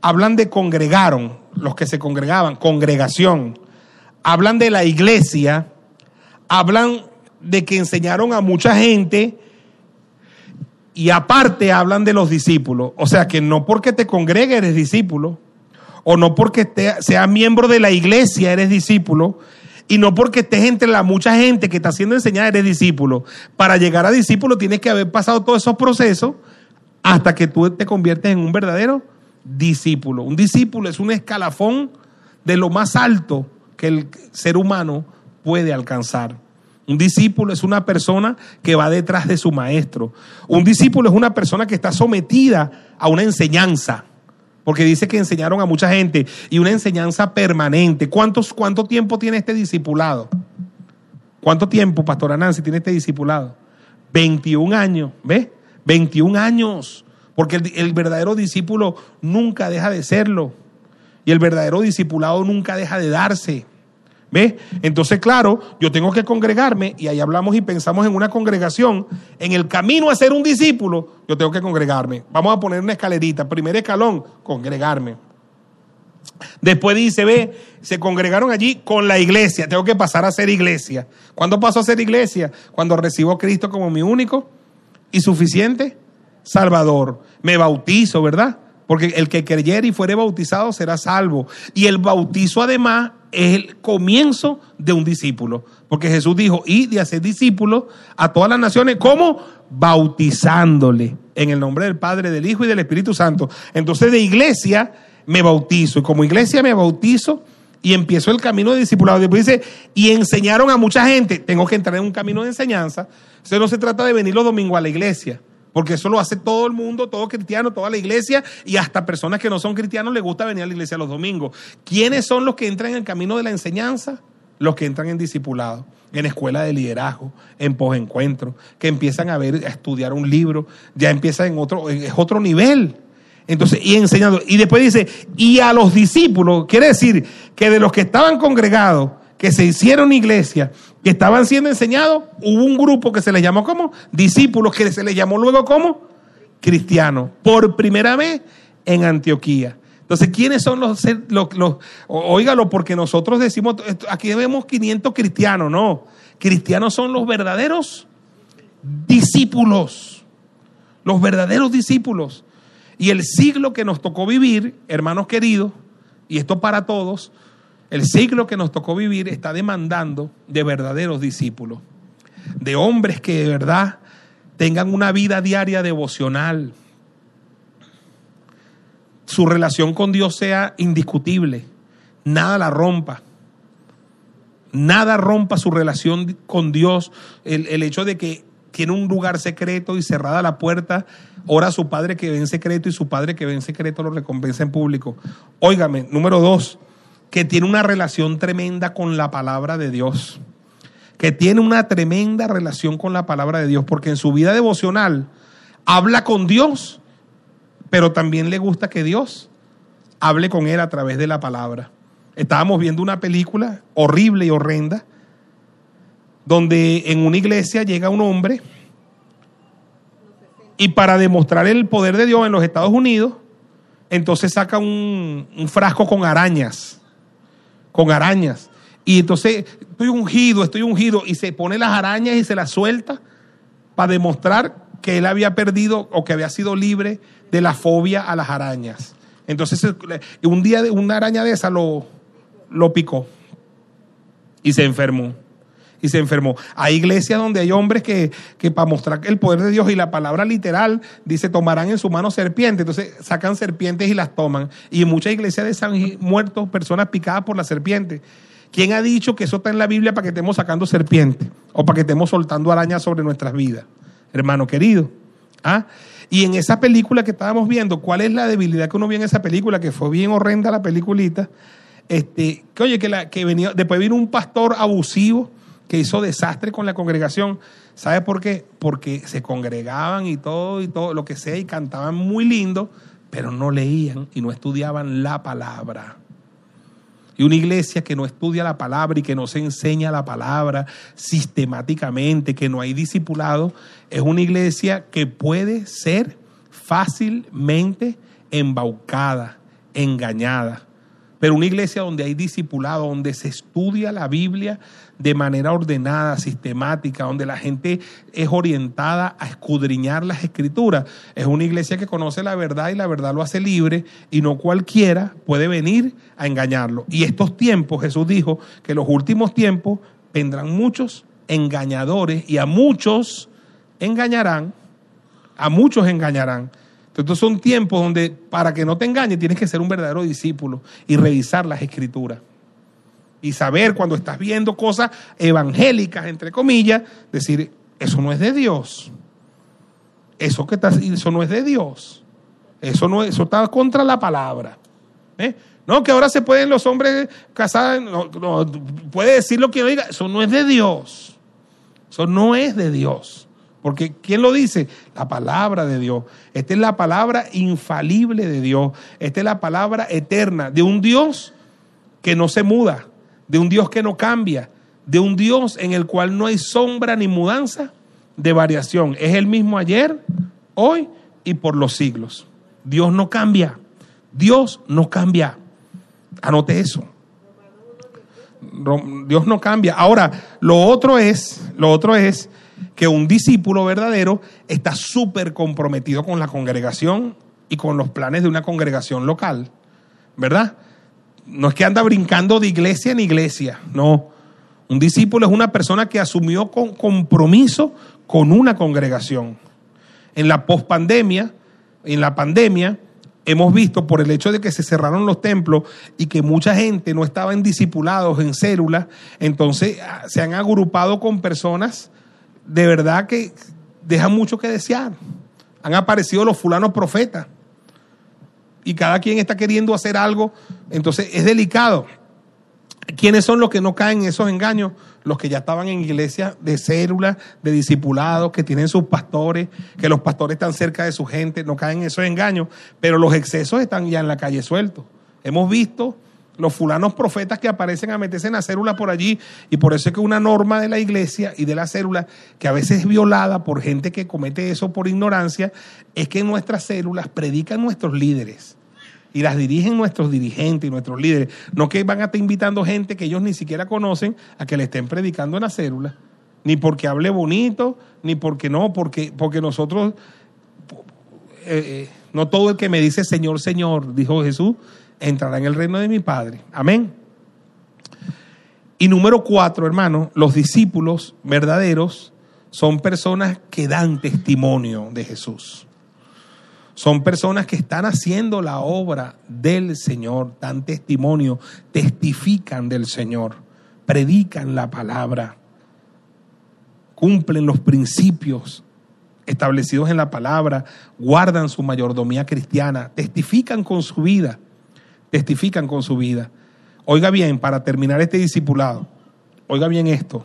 hablan de congregaron, los que se congregaban, congregación. Hablan de la iglesia, hablan de que enseñaron a mucha gente y aparte hablan de los discípulos. O sea que no porque te congregues eres discípulo o no porque seas miembro de la iglesia eres discípulo, y no porque estés entre la mucha gente que está siendo enseñada eres discípulo. Para llegar a discípulo tienes que haber pasado todos esos procesos hasta que tú te conviertes en un verdadero discípulo. Un discípulo es un escalafón de lo más alto que el ser humano puede alcanzar. Un discípulo es una persona que va detrás de su maestro. Un discípulo es una persona que está sometida a una enseñanza. Porque dice que enseñaron a mucha gente y una enseñanza permanente. ¿Cuántos, ¿Cuánto tiempo tiene este discipulado? ¿Cuánto tiempo, Pastora Nancy, tiene este discipulado? 21 años, ¿ves? 21 años. Porque el, verdadero discípulo nunca deja de serlo. Y el verdadero discipulado nunca deja de darse. ¿Ves? Entonces, claro, yo tengo que congregarme y ahí hablamos y pensamos en una congregación. En el camino a ser un discípulo, yo tengo que congregarme. Vamos a poner una escalerita. Primer escalón, congregarme. Después dice, ve, se congregaron allí con la iglesia. Tengo que pasar a ser iglesia. ¿Cuándo paso a ser iglesia? Cuando recibo a Cristo como mi único y suficiente Salvador. Me bautizo, ¿verdad? Porque el que creyere y fuere bautizado será salvo. Y el bautizo además es el comienzo de un discípulo. Porque Jesús dijo, y de hacer discípulos a todas las naciones, ¿cómo? Bautizándole en el nombre del Padre, del Hijo y del Espíritu Santo. Entonces de iglesia me bautizo. Y como iglesia me bautizo y empiezo el camino de discipulado. Después dice, y enseñaron a mucha gente. Tengo que entrar en un camino de enseñanza. Eso no se trata de venir los domingos a la iglesia. Porque eso lo hace todo el mundo, todo cristiano, toda la iglesia y hasta personas que no son cristianos les gusta venir a la iglesia los domingos. ¿Quiénes son los que entran en el camino de la enseñanza? Los que entran en discipulado, en escuela de liderazgo, en posencuentro, que empiezan a ver, a estudiar un libro, ya empiezan en otro, es otro nivel. Entonces, y enseñando. Y después dice, y a los discípulos, quiere decir que de los que estaban congregados, que se hicieron iglesia, que estaban siendo enseñados, hubo un grupo que se les llamó como discípulos, que se les llamó luego como cristianos, por primera vez en Antioquía. Entonces, ¿quiénes son los, los, porque nosotros decimos, aquí vemos 500 cristianos, no, cristianos son los verdaderos discípulos, los verdaderos discípulos. Y el siglo que nos tocó vivir, hermanos queridos, y esto para todos, el siglo que nos tocó vivir está demandando de verdaderos discípulos, de hombres que de verdad tengan una vida diaria devocional, su relación con Dios sea indiscutible, nada la rompa. Nada rompa su relación con Dios, el, el hecho de que tiene un lugar secreto y cerrada la puerta, ora a su padre que ve en secreto y su padre que ve en secreto lo recompensa en público. Óigame, número dos, que tiene una relación tremenda con la palabra de Dios. Que tiene una tremenda relación con la palabra de Dios, porque en su vida devocional habla con Dios, pero también le gusta que Dios hable con él a través de la palabra. Estábamos viendo una película horrible y horrenda donde en una iglesia llega un hombre y para demostrar el poder de Dios en los Estados Unidos, entonces saca un, frasco con arañas, con arañas. Y entonces estoy ungido, estoy ungido, y se pone las arañas y se las suelta para demostrar que él había perdido o que había sido libre de la fobia a las arañas. Entonces, un día una araña de esa lo, lo picó y se enfermó y se enfermó. Hay iglesias donde hay hombres que, que para mostrar el poder de Dios y la palabra literal dice tomarán en su mano serpientes, entonces sacan serpientes y las toman. Y en muchas iglesias de San muertos personas picadas por la serpiente. ¿Quién ha dicho que eso está en la Biblia para que estemos sacando serpientes o para que estemos soltando arañas sobre nuestras vidas? Hermano querido. ¿Ah? Y en esa película que estábamos viendo, ¿cuál es la debilidad que uno vio en esa película? Que fue bien horrenda la peliculita. Este, que oye, que, la, que venía, después vino un pastor abusivo que hizo desastre con la congregación. ¿Sabe por qué? Porque se congregaban y todo y todo lo que sea y cantaban muy lindo, pero no leían y no estudiaban la palabra. Y una iglesia que no estudia la palabra y que no se enseña la palabra sistemáticamente, que no hay discipulado, es una iglesia que puede ser fácilmente embaucada, engañada. Pero una iglesia donde hay discipulado, donde se estudia la Biblia de manera ordenada, sistemática, donde la gente es orientada a escudriñar las escrituras, es una iglesia que conoce la verdad y la verdad lo hace libre y no cualquiera puede venir a engañarlo. Y estos tiempos, Jesús dijo que los últimos tiempos vendrán muchos engañadores y a muchos engañarán, a muchos engañarán. Entonces son tiempos donde para que no te engañes tienes que ser un verdadero discípulo y revisar las escrituras. Y saber cuando estás viendo cosas evangélicas, entre comillas, decir, eso no es de Dios. Eso, que estás, eso no es de Dios. Eso, no, eso está contra la palabra. ¿Eh? No, que ahora se pueden los hombres casar, no, puede decir lo que diga, eso no es de Dios. Eso no es de Dios. Porque ¿quién lo dice? La palabra de Dios. Esta es la palabra infalible de Dios. Esta es la palabra eterna de un Dios que no se muda, de un Dios que no cambia, de un Dios en el cual no hay sombra ni mudanza de variación. Es el mismo ayer, hoy y por los siglos. Dios no cambia. Dios no cambia. Anote eso. Dios no cambia. Ahora, lo otro es, lo otro es que un discípulo verdadero está súper comprometido con la congregación y con los planes de una congregación local, ¿verdad? No es que anda brincando de iglesia en iglesia, no. Un discípulo es una persona que asumió con compromiso con una congregación. En la pospandemia, en la pandemia, hemos visto por el hecho de que se cerraron los templos y que mucha gente no estaba en discipulados, en células, entonces ah, se han agrupado con personas de verdad que dejan mucho que desear. Han aparecido los fulanos profetas y cada quien está queriendo hacer algo, entonces es delicado. ¿Quiénes son los que no caen en esos engaños? Los que ya estaban en iglesias de células, de discipulados, que tienen sus pastores, que los pastores están cerca de su gente, no caen en esos engaños, pero los excesos están ya en la calle sueltos. Hemos visto los fulanos profetas que aparecen a meterse en la célula por allí, y por eso es que una norma de la iglesia y de la célula, que a veces es violada por gente que comete eso por ignorancia, es que en nuestras células predican nuestros líderes y las dirigen nuestros dirigentes y nuestros líderes. No que van a estar invitando gente que ellos ni siquiera conocen a que le estén predicando en la célula, ni porque hable bonito, ni porque no, porque, porque nosotros, eh, eh, no todo el que me dice Señor, Señor, dijo Jesús, entrará en el reino de mi Padre. Amén. Y número cuatro, hermano, los discípulos verdaderos son personas que dan testimonio de Jesús. Son personas que están haciendo la obra del Señor, dan testimonio, testifican del Señor, predican la palabra, cumplen los principios establecidos en la palabra, guardan su mayordomía cristiana, testifican con su vida, testifican con su vida. Oiga bien, para terminar este discipulado, oiga bien esto.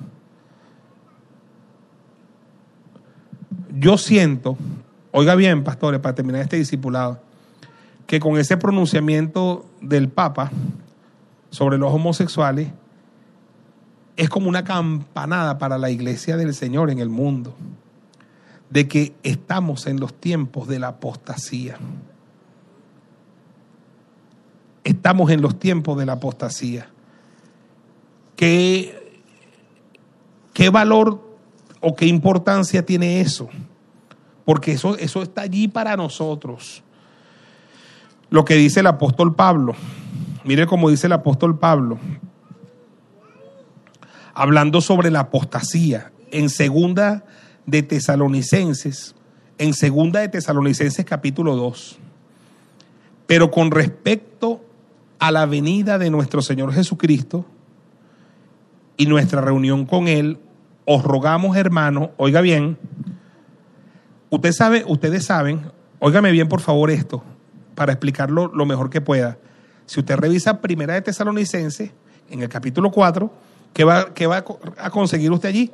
Yo siento Oiga bien, pastores, para terminar este discipulado, que con ese pronunciamiento del Papa sobre los homosexuales es como una campanada para la iglesia del Señor en el mundo, de que estamos en los tiempos de la apostasía. Estamos en los tiempos de la apostasía. ¿Qué, qué valor o qué importancia tiene eso? Porque eso, eso está allí para nosotros. Lo que dice el apóstol Pablo, mire cómo dice el apóstol Pablo, hablando sobre la apostasía, en segunda de Tesalonicenses, en segunda de Tesalonicenses capítulo 2. Pero con respecto a la venida de nuestro Señor Jesucristo y nuestra reunión con Él, os rogamos, hermanos, oiga bien, Usted sabe, ustedes saben, óigame bien por favor esto, para explicarlo lo mejor que pueda. Si usted revisa Primera de Tesalonicense, en el capítulo 4, ¿qué va, qué va a conseguir usted allí?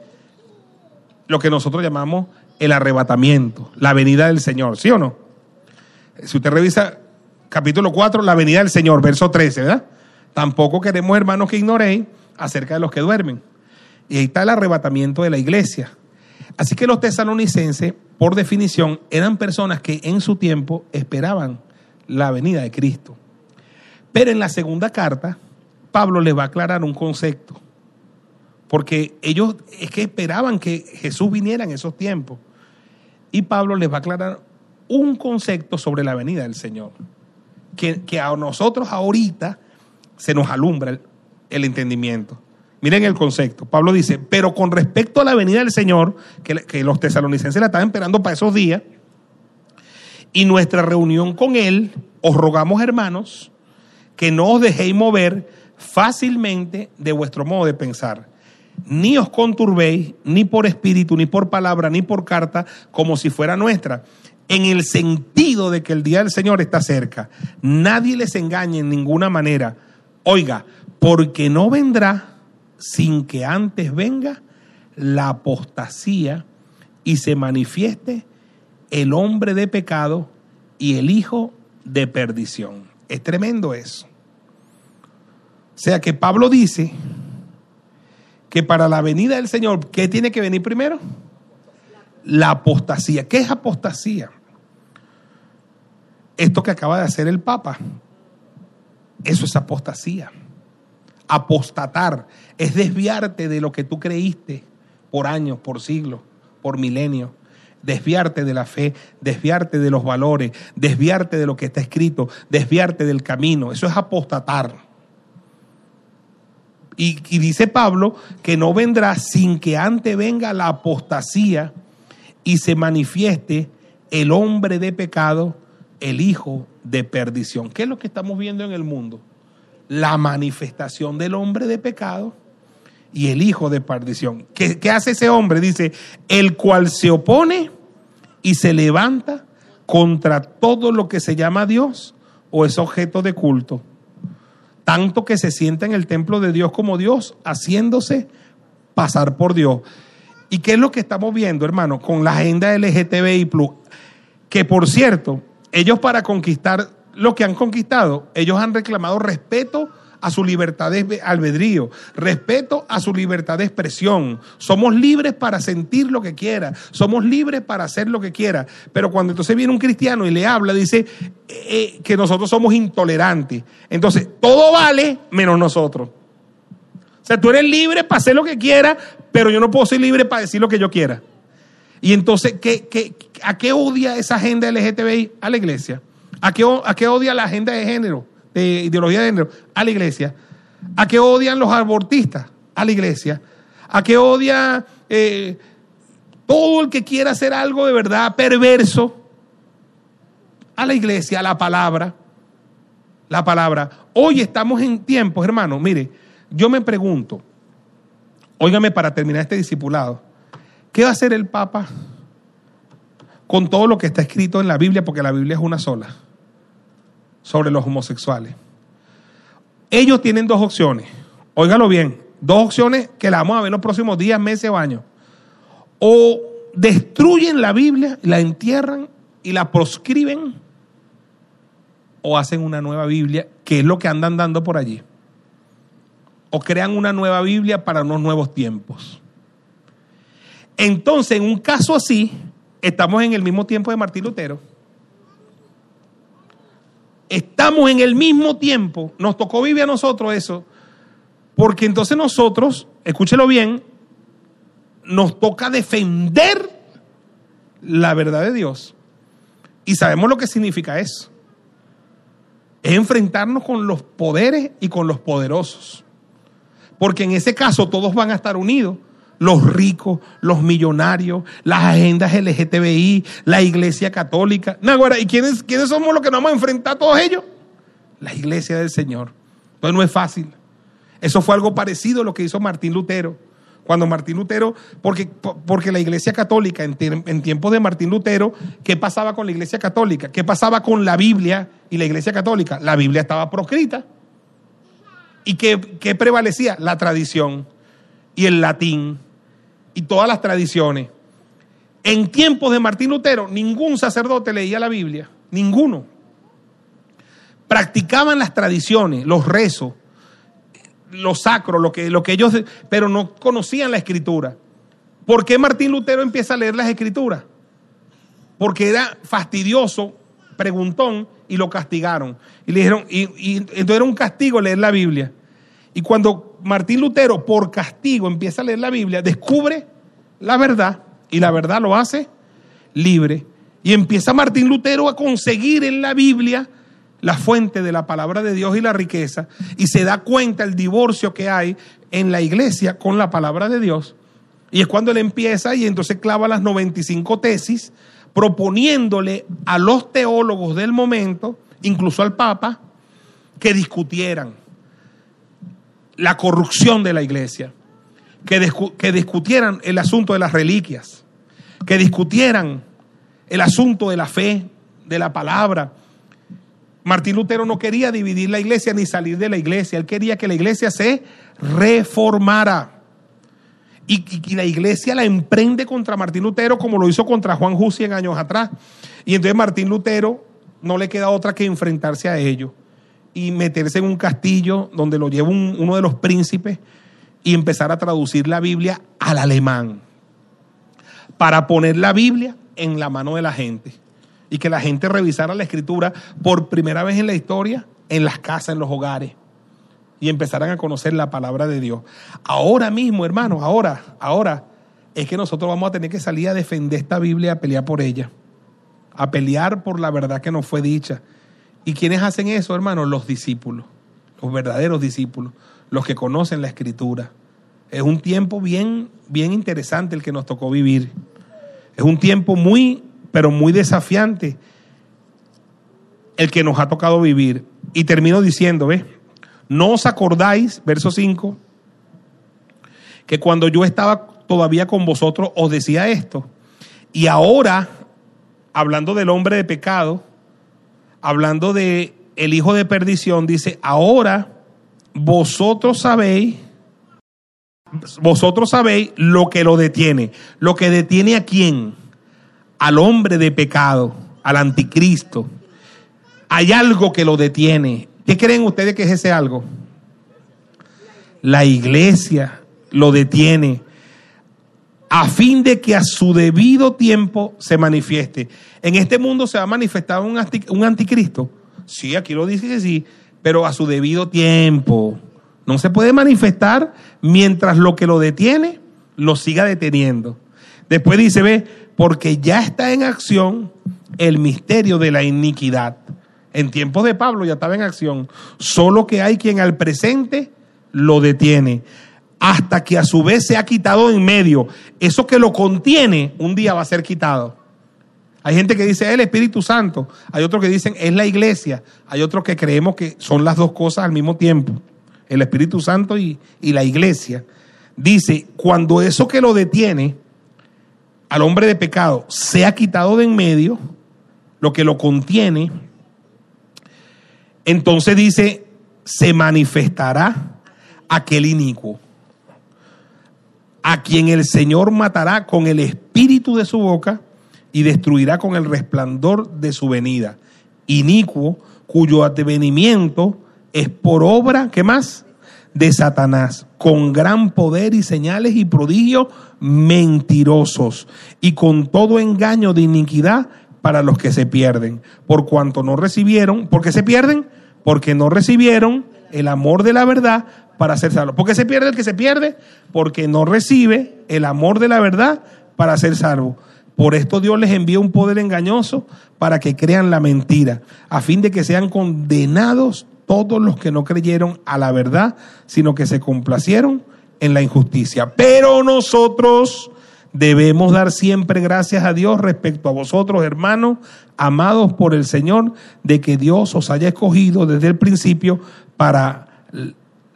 Lo que nosotros llamamos el arrebatamiento, la venida del Señor, ¿sí o no? Si usted revisa capítulo 4, la venida del Señor, verso 13, ¿verdad? Tampoco queremos, hermanos, que ignoréis acerca de los que duermen. Y ahí está el arrebatamiento de la iglesia. Así que los tesalonicenses, por definición, eran personas que en su tiempo esperaban la venida de Cristo. Pero en la segunda carta, Pablo les va a aclarar un concepto. Porque ellos es que esperaban que Jesús viniera en esos tiempos. Y Pablo les va a aclarar un concepto sobre la venida del Señor. Que, a nosotros ahorita se nos alumbra el entendimiento. Miren el concepto. Pablo dice, pero con respecto a la venida del Señor, que, los tesalonicenses la estaban esperando para esos días, y nuestra reunión con Él, os rogamos, hermanos, que no os dejéis mover fácilmente de vuestro modo de pensar. Ni os conturbéis, ni por espíritu, ni por palabra, ni por carta, como si fuera nuestra, en el sentido de que el día del Señor está cerca. Nadie les engañe en ninguna manera. Oiga, porque no vendrá sin que antes venga la apostasía y se manifieste el hombre de pecado y el hijo de perdición. Es tremendo eso. O sea que Pablo dice que para la venida del Señor, ¿qué tiene que venir primero? La apostasía. ¿Qué es apostasía? Esto que acaba de hacer el Papa. Eso es apostasía apostatar, es desviarte de lo que tú creíste por años, por siglos, por milenios. Desviarte de la fe, desviarte de los valores, desviarte de lo que está escrito, desviarte del camino. Eso es apostatar. Y, dice Pablo que no vendrá sin que antes venga la apostasía y se manifieste el hombre de pecado, el hijo de perdición. ¿Qué es lo que estamos viendo en el mundo? La manifestación del hombre de pecado y el hijo de perdición. ¿Qué, hace ese hombre? Dice, el cual se opone y se levanta contra todo lo que se llama Dios o es objeto de culto, tanto que se sienta en el templo de Dios como Dios, haciéndose pasar por Dios. ¿Y qué es lo que estamos viendo, hermano, con la agenda LGTBI Que por cierto, ellos para conquistar lo que han conquistado, ellos han reclamado respeto a su libertad de albedrío, respeto a su libertad de expresión. Somos libres para sentir lo que quiera, somos libres para hacer lo que quiera. Pero cuando entonces viene un cristiano y le habla, dice eh, eh, que nosotros somos intolerantes. Entonces, todo vale menos nosotros. O sea, tú eres libre para hacer lo que quieras, pero yo no puedo ser libre para decir lo que yo quiera. Y entonces, ¿qué, qué, a qué odia esa agenda LGTBI? A la iglesia. ¿A qué, ¿A qué odia la agenda de género? de ideología de género a la iglesia. ¿A qué odian los abortistas? A la iglesia. ¿A qué odia eh, todo el que quiera hacer algo de verdad perverso? A la iglesia, a la palabra. La palabra. Hoy estamos en tiempos, hermano. Mire, yo me pregunto, óigame para terminar este discipulado, ¿qué va a hacer el Papa con todo lo que está escrito en la Biblia? Porque la Biblia es una sola sobre los homosexuales. Ellos tienen dos opciones. Óigalo bien. Dos opciones que la vamos a ver en los próximos días, meses o años. O destruyen la Biblia, la entierran y la proscriben. O hacen una nueva Biblia, que es lo que andan dando por allí. O crean una nueva Biblia para unos nuevos tiempos. Entonces, en un caso así, estamos en el mismo tiempo de Martín Lutero estamos en el mismo tiempo, nos tocó vivir a nosotros eso, porque entonces nosotros, escúchelo bien, nos toca defender la verdad de Dios. Y sabemos lo que significa eso. Es enfrentarnos con los poderes y con los poderosos. Porque en ese caso todos van a estar unidos los ricos, los millonarios, las agendas LGTBI, la iglesia católica. ¿y quiénes, quiénes somos los que nos vamos a enfrentar a todos ellos? La iglesia del Señor. Entonces no es fácil. Eso fue algo parecido a lo que hizo Martín Lutero. Cuando Martín Lutero, porque, porque la iglesia católica, en, en tiempos de Martín Lutero, ¿qué pasaba con la iglesia católica? ¿Qué pasaba con la Biblia y la iglesia católica? La Biblia estaba proscrita. ¿Y qué, qué prevalecía? La tradición y el latín y todas las tradiciones. En tiempos de Martín Lutero, ningún sacerdote leía la Biblia, ninguno. Practicaban las tradiciones, los rezos, los sacros, lo que, lo que ellos, pero no conocían la escritura. ¿Por qué Martín Lutero empieza a leer las escrituras? Porque era fastidioso, preguntón, y lo castigaron. Y le dijeron, y, y entonces era un castigo leer la Biblia. Y cuando Martín Lutero, por castigo, empieza a leer la Biblia, descubre la verdad y la verdad lo hace libre. Y empieza Martín Lutero a conseguir en la Biblia la fuente de la palabra de Dios y la riqueza y se da cuenta el divorcio que hay en la iglesia con la palabra de Dios. Y es cuando él empieza y entonces clava las 95 tesis proponiéndole a los teólogos del momento, incluso al Papa, que discutieran la corrupción de la iglesia, que, que discutieran el asunto de las reliquias, que discutieran el asunto de la fe, de la palabra. Martín Lutero no quería dividir la iglesia ni salir de la iglesia, él quería que la iglesia se reformara. Y, y, la iglesia la emprende contra Martín Lutero como lo hizo contra Juan Hus 100 años atrás. Y entonces Martín Lutero no le queda otra que enfrentarse a ello y meterse en un castillo donde lo lleva uno de los príncipes y empezar a traducir la Biblia al alemán para poner la Biblia en la mano de la gente y que la gente revisara la escritura por primera vez en la historia en las casas, en los hogares y empezaran a conocer la palabra de Dios. Ahora mismo, hermano, ahora, ahora es que nosotros vamos a tener que salir a defender esta Biblia, a pelear por ella, a pelear por la verdad que nos fue dicha ¿Y quiénes hacen eso, hermanos? Los discípulos, los verdaderos discípulos, los que conocen la escritura. Es un tiempo bien, bien interesante el que nos tocó vivir. Es un tiempo muy, pero muy desafiante el que nos ha tocado vivir. Y termino diciendo, ¿ves? No os acordáis, verso 5, que cuando yo estaba todavía con vosotros os decía esto. Y ahora, hablando del hombre de pecado, hablando de el hijo de perdición, dice, ahora vosotros sabéis, vosotros sabéis lo que lo detiene. Lo que detiene a quién? Al hombre de pecado, al anticristo. Hay algo que lo detiene. ¿Qué creen ustedes que es ese algo? La iglesia lo detiene a fin de que a su debido tiempo se manifieste. En este mundo se va a manifestar un, un anticristo. Sí, aquí lo dice que sí, pero a su debido tiempo. No se puede manifestar mientras lo que lo detiene lo siga deteniendo. Después dice, ve, porque ya está en acción el misterio de la iniquidad. En tiempos de Pablo ya estaba en acción, solo que hay quien al presente lo detiene, hasta que a su vez se ha quitado en medio. Eso que lo contiene, un día va a ser quitado. Hay gente que dice es el Espíritu Santo, hay otros que dicen es la iglesia, hay otros que creemos que son las dos cosas al mismo tiempo, el Espíritu Santo y, y la iglesia. Dice, cuando eso que lo detiene al hombre de pecado se ha quitado de en medio, lo que lo contiene, entonces dice, se manifestará aquel inicuo, a quien el Señor matará con el espíritu de su boca y destruirá con el resplandor de su venida. Inicuo, cuyo advenimiento es por obra, ¿qué más? De Satanás, con gran poder y señales y prodigios mentirosos, y con todo engaño de iniquidad para los que se pierden, por cuanto no recibieron, ¿por qué se pierden? Porque no recibieron el amor de la verdad para ser salvos. ¿Por qué se pierde el que se pierde? Porque no recibe el amor de la verdad para ser salvo. Por esto Dios les envía un poder engañoso para que crean la mentira, a fin de que sean condenados todos los que no creyeron a la verdad, sino que se complacieron en la injusticia. Pero nosotros debemos dar siempre gracias a Dios respecto a vosotros, hermanos, amados por el Señor, de que Dios os haya escogido desde el principio para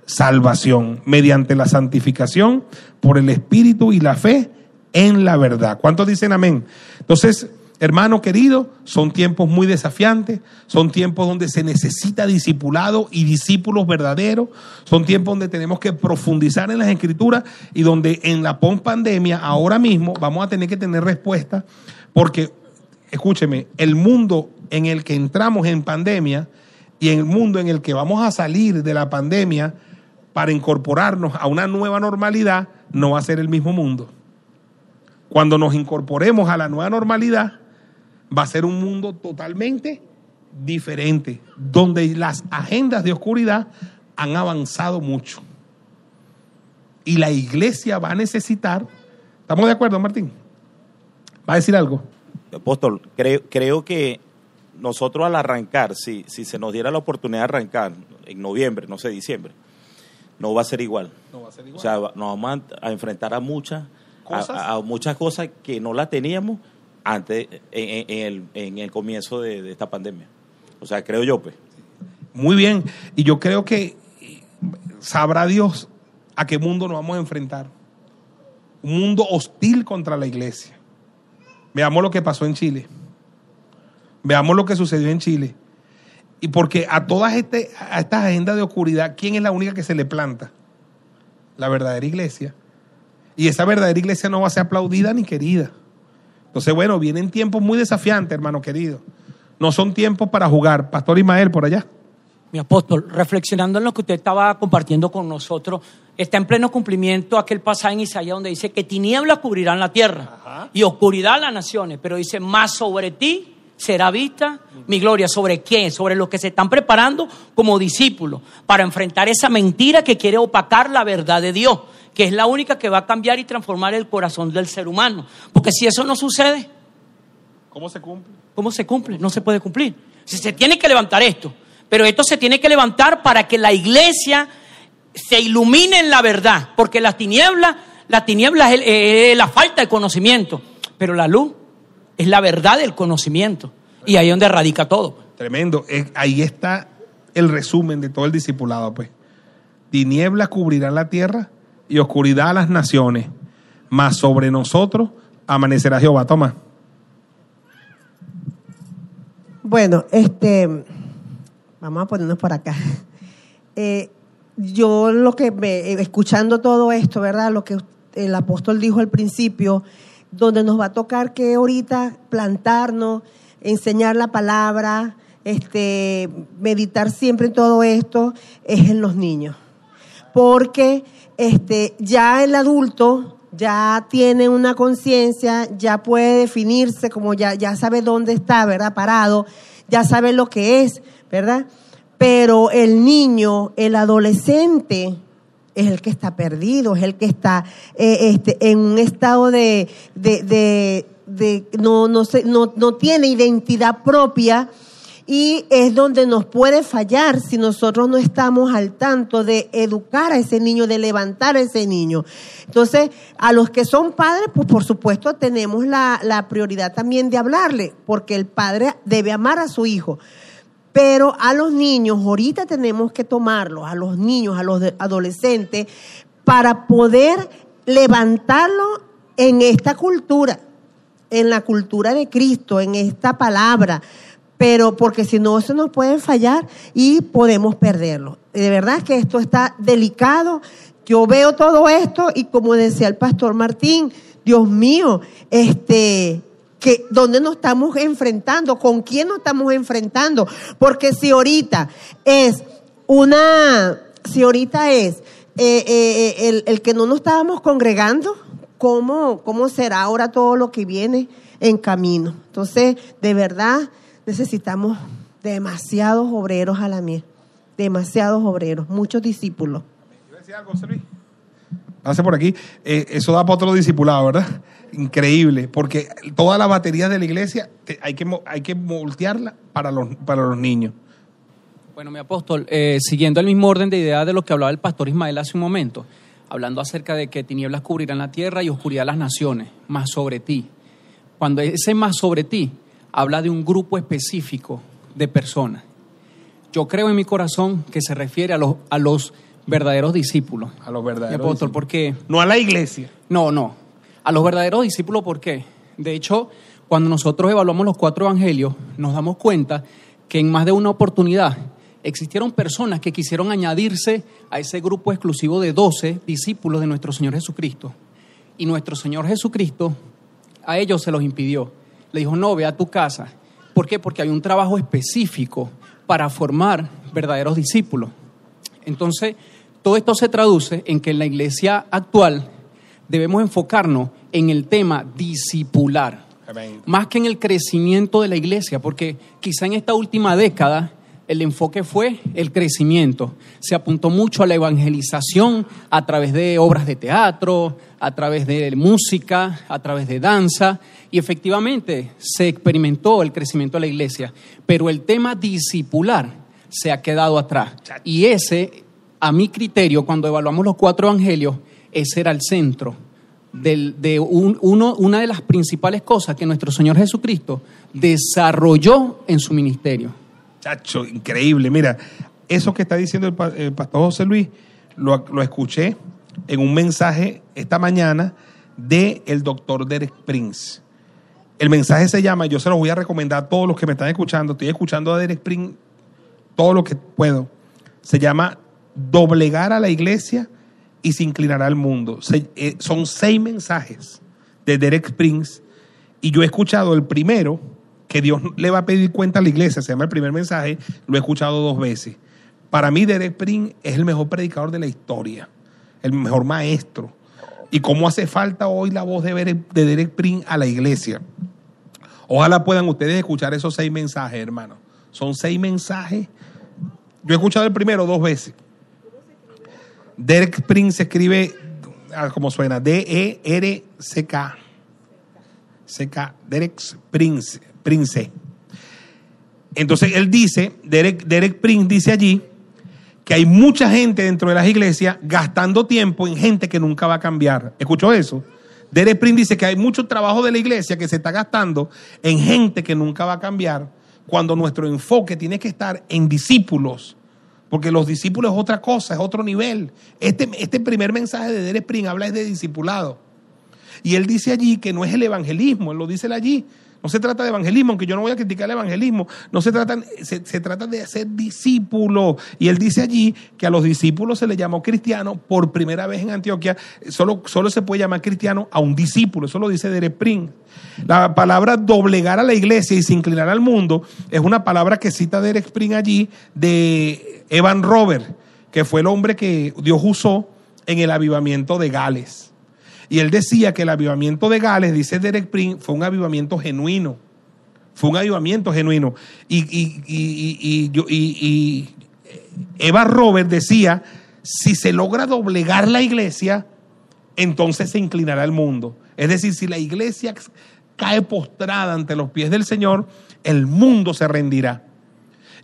salvación, mediante la santificación por el Espíritu y la fe en la verdad. ¿Cuántos dicen amén? Entonces, hermano querido, son tiempos muy desafiantes, son tiempos donde se necesita discipulado y discípulos verdaderos, son tiempos donde tenemos que profundizar en las escrituras y donde en la pandemia ahora mismo vamos a tener que tener respuesta porque, escúcheme, el mundo en el que entramos en pandemia y el mundo en el que vamos a salir de la pandemia para incorporarnos a una nueva normalidad no va a ser el mismo mundo. Cuando nos incorporemos a la nueva normalidad, va a ser un mundo totalmente diferente, donde las agendas de oscuridad han avanzado mucho. Y la iglesia va a necesitar, ¿estamos de acuerdo, Martín? ¿Va a decir algo? Apóstol, creo, creo que nosotros al arrancar, si, si se nos diera la oportunidad de arrancar en noviembre, no sé, diciembre, no va a ser igual. No va a ser igual. O sea, nos vamos a enfrentar a muchas a, muchas cosas que no las teníamos antes, en, el, comienzo de, esta pandemia. O sea, creo yo, pues. Muy bien. Y yo creo que sabrá Dios a qué mundo nos vamos a enfrentar. Un mundo hostil contra la iglesia. Veamos lo que pasó en Chile. Veamos lo que sucedió en Chile. Y porque a todas este, a estas agendas de oscuridad, ¿quién es la única que se le planta? La verdadera iglesia. Y esa verdadera iglesia no va a ser aplaudida ni querida. Entonces, bueno, vienen tiempos muy desafiantes, hermano querido. No son tiempos para jugar. Pastor Ismael, por allá. Mi apóstol, reflexionando en lo que usted estaba compartiendo con nosotros, está en pleno cumplimiento aquel pasaje en Isaías donde dice que tinieblas cubrirán la tierra y oscuridad las naciones, pero dice, más sobre ti será vista mi gloria. ¿Sobre quién? Sobre los que se están preparando como discípulos para enfrentar esa mentira que quiere opacar la verdad de Dios que es la única que va a cambiar y transformar el corazón del ser humano. Porque si eso no sucede, ¿cómo se cumple? ¿Cómo se cumple? No se puede cumplir. Si se tiene que levantar esto, pero esto se tiene que levantar para que la iglesia se ilumine en la verdad, porque las tinieblas, la tiniebla es, la falta de conocimiento, pero la luz es la verdad del conocimiento y ahí es donde radica todo. Tremendo, ahí está el resumen de todo el discipulado, pues. Tinieblas cubrirán la tierra y oscuridad a las naciones, mas sobre nosotros amanecerá Jehová. Toma. Bueno, este, vamos a ponernos por acá. Eh, yo lo que me, escuchando todo esto, ¿verdad? Lo que el apóstol dijo al principio, donde nos va a tocar que ahorita plantarnos, enseñar la palabra, este, meditar siempre en todo esto, es en los niños. Porque este, ya el adulto ya tiene una conciencia, ya puede definirse como ya, ya sabe dónde está, ¿verdad? Parado, ya sabe lo que es, ¿verdad? Pero el niño, el adolescente, es el que está perdido, es el que está eh, este, en un estado de, de, de, no, no, no, no tiene identidad propia y es donde nos puede fallar si nosotros no estamos al tanto de educar a ese niño, de levantar a ese niño. Entonces, a los que son padres, pues por supuesto tenemos la, la prioridad también de hablarle, porque el padre debe amar a su hijo. Pero a los niños, ahorita tenemos que tomarlos, a los niños, a los adolescentes, para poder levantarlo en esta cultura, en la cultura de Cristo, en esta palabra, pero porque si no se nos puede fallar y podemos perderlo. De verdad que esto está delicado. Yo veo todo esto y como decía el pastor Martín, Dios mío, este que dónde nos estamos enfrentando, con quién nos estamos enfrentando, porque si ahorita es una, si ahorita es eh, eh, eh, el, el, que no nos estábamos congregando, ¿cómo, ¿cómo será ahora todo lo que viene en camino? Entonces, de verdad, necesitamos demasiados obreros a la miel, demasiados obreros, muchos discípulos. Yo decía algo, Pase por aquí. Eso da para otro discipulado, ¿verdad? Increíble, porque toda la batería de la iglesia hay que, hay que voltearla para los, para los niños. Bueno, mi apóstol, eh, siguiendo el mismo orden de ideas de lo que hablaba el pastor Ismael hace un momento, hablando acerca de que tinieblas cubrirán la tierra y oscuridad las naciones, más sobre ti. Cuando ese más sobre ti habla de un grupo específico de personas. Yo creo en mi corazón que se refiere a los, a los verdaderos discípulos. A los verdaderos apóstol, ¿por qué? No a la iglesia. No, no. A los verdaderos discípulos, ¿por qué? De hecho, cuando nosotros evaluamos los cuatro evangelios, nos damos cuenta que en más de una oportunidad existieron personas que quisieron añadirse a ese grupo exclusivo de doce discípulos de nuestro Señor Jesucristo. Y nuestro Señor Jesucristo a ellos se los impidió le dijo, no, ve a tu casa. ¿Por qué? Porque hay un trabajo específico para formar verdaderos discípulos. Entonces, todo esto se traduce en que en la iglesia actual debemos enfocarnos en el tema discipular, más que en el crecimiento de la iglesia, porque quizá en esta última década el enfoque fue el crecimiento. Se apuntó mucho a la evangelización a través de obras de teatro, a través de música, a través de danza, y efectivamente se experimentó el crecimiento de la iglesia, pero el tema discipular se ha quedado atrás. Y ese, a mi criterio, cuando evaluamos los cuatro evangelios, ese era el centro de una de las principales cosas que nuestro Señor Jesucristo desarrolló en su ministerio. Chacho, increíble. Mira, eso que está diciendo el, pastor José Luis, lo, escuché en un mensaje esta mañana del el doctor Derek Prince. El mensaje se llama, yo se lo voy a recomendar a todos los que me están escuchando, estoy escuchando a Derek Prince todo lo que puedo. Se llama Doblegar a la iglesia y se inclinará al mundo. Eh, son seis mensajes de Derek Prince y yo he escuchado el primero que Dios le va a pedir cuenta a la iglesia, se llama el primer mensaje, lo he escuchado dos veces. Para mí, Derek Prince es el mejor predicador de la historia, el mejor maestro. Y cómo hace falta hoy la voz de, Derek Prince a la iglesia. Ojalá puedan ustedes escuchar esos seis mensajes, hermano. Son seis mensajes. Yo he escuchado el primero dos veces. Derek Prince escribe, ah, como suena, D-E-R-C-K. C-K, Derek Prince. Prince. Entonces él dice, Derek, Derek Prince dice allí, que hay mucha gente dentro de las iglesias gastando tiempo en gente que nunca va a cambiar. ¿Escuchó eso? Derek Prince dice que hay mucho trabajo de la iglesia que se está gastando en gente que nunca va a cambiar, cuando nuestro enfoque tiene que estar en discípulos, porque los discípulos es otra cosa, es otro nivel. Este, este primer mensaje de Derek Prince habla de discipulado. Y él dice allí que no es el evangelismo, él lo dice allí, No se trata de evangelismo, aunque yo no voy a criticar el evangelismo. No se trata, se, trata de hacer discípulos. Y él dice allí que a los discípulos se les llamó cristiano por primera vez en Antioquia. Solo, solo se puede llamar cristiano a un discípulo. Eso lo dice Derek Prince. La palabra doblegar a la iglesia y se inclinar al mundo es una palabra que cita Derek Spring allí de Evan Robert, que fue el hombre que Dios usó en el avivamiento de Gales. Y él decía que el avivamiento de Gales, dice Derek Spring, fue un avivamiento genuino. Fue un avivamiento genuino. Y, y, y, y Evan Robert decía, si se logra doblegar la iglesia, entonces se inclinará el mundo. Es decir, si la iglesia cae postrada ante los pies del Señor, el mundo se rendirá.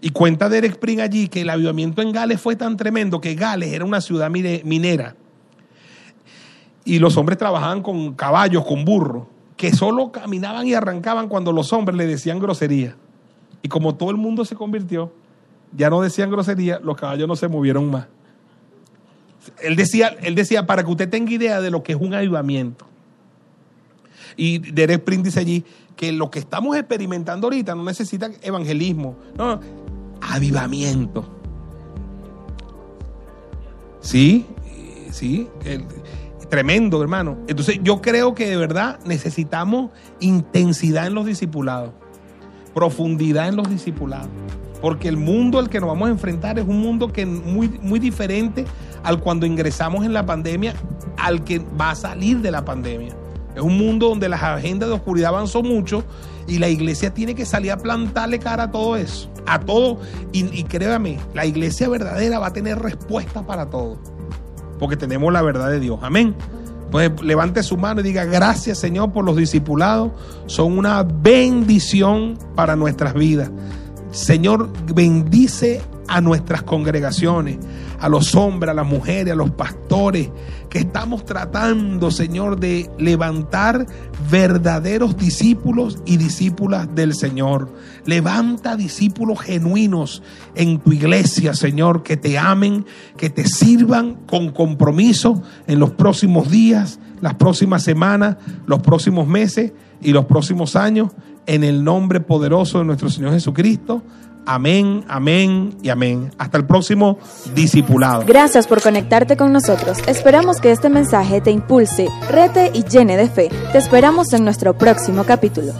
Y cuenta Derek Spring allí que el avivamiento en Gales fue tan tremendo que Gales era una ciudad minera. Y los hombres trabajaban con caballos, con burros, que solo caminaban y arrancaban cuando los hombres le decían grosería. Y como todo el mundo se convirtió, ya no decían grosería, los caballos no se movieron más. Él decía, él decía, para que usted tenga idea de lo que es un avivamiento. Y Derek Sprint dice allí que lo que estamos experimentando ahorita no necesita evangelismo, no, avivamiento. Sí, sí, tremendo, hermano. Entonces yo creo que de verdad necesitamos intensidad en los discipulados, profundidad en los discipulados. Porque el mundo al que nos vamos a enfrentar es un mundo que muy, muy diferente al cuando ingresamos en la pandemia, al que va a salir de la pandemia. Es un mundo donde las agendas de oscuridad avanzó mucho y la iglesia tiene que salir a plantarle cara a todo eso, a todo. Y, créame, la iglesia verdadera va a tener respuesta para todo, porque tenemos la verdad de Dios. Amén. Pues levante su mano y diga, gracias Señor por los discipulados, son una bendición para nuestras vidas. Señor, bendice a nuestras congregaciones, a los hombres, a las mujeres, a los pastores, que estamos tratando, Señor, de levantar verdaderos discípulos y discípulas del Señor. Levanta discípulos genuinos en tu iglesia, Señor, que te amen, que te sirvan con compromiso en los próximos días, las próximas semanas, los próximos meses y los próximos años, en el nombre poderoso de nuestro Señor Jesucristo. Amén, amén y amén. Hasta el próximo discipulado. Gracias por conectarte con nosotros. Esperamos que este mensaje te impulse, rete y llene de fe. Te esperamos en nuestro próximo capítulo.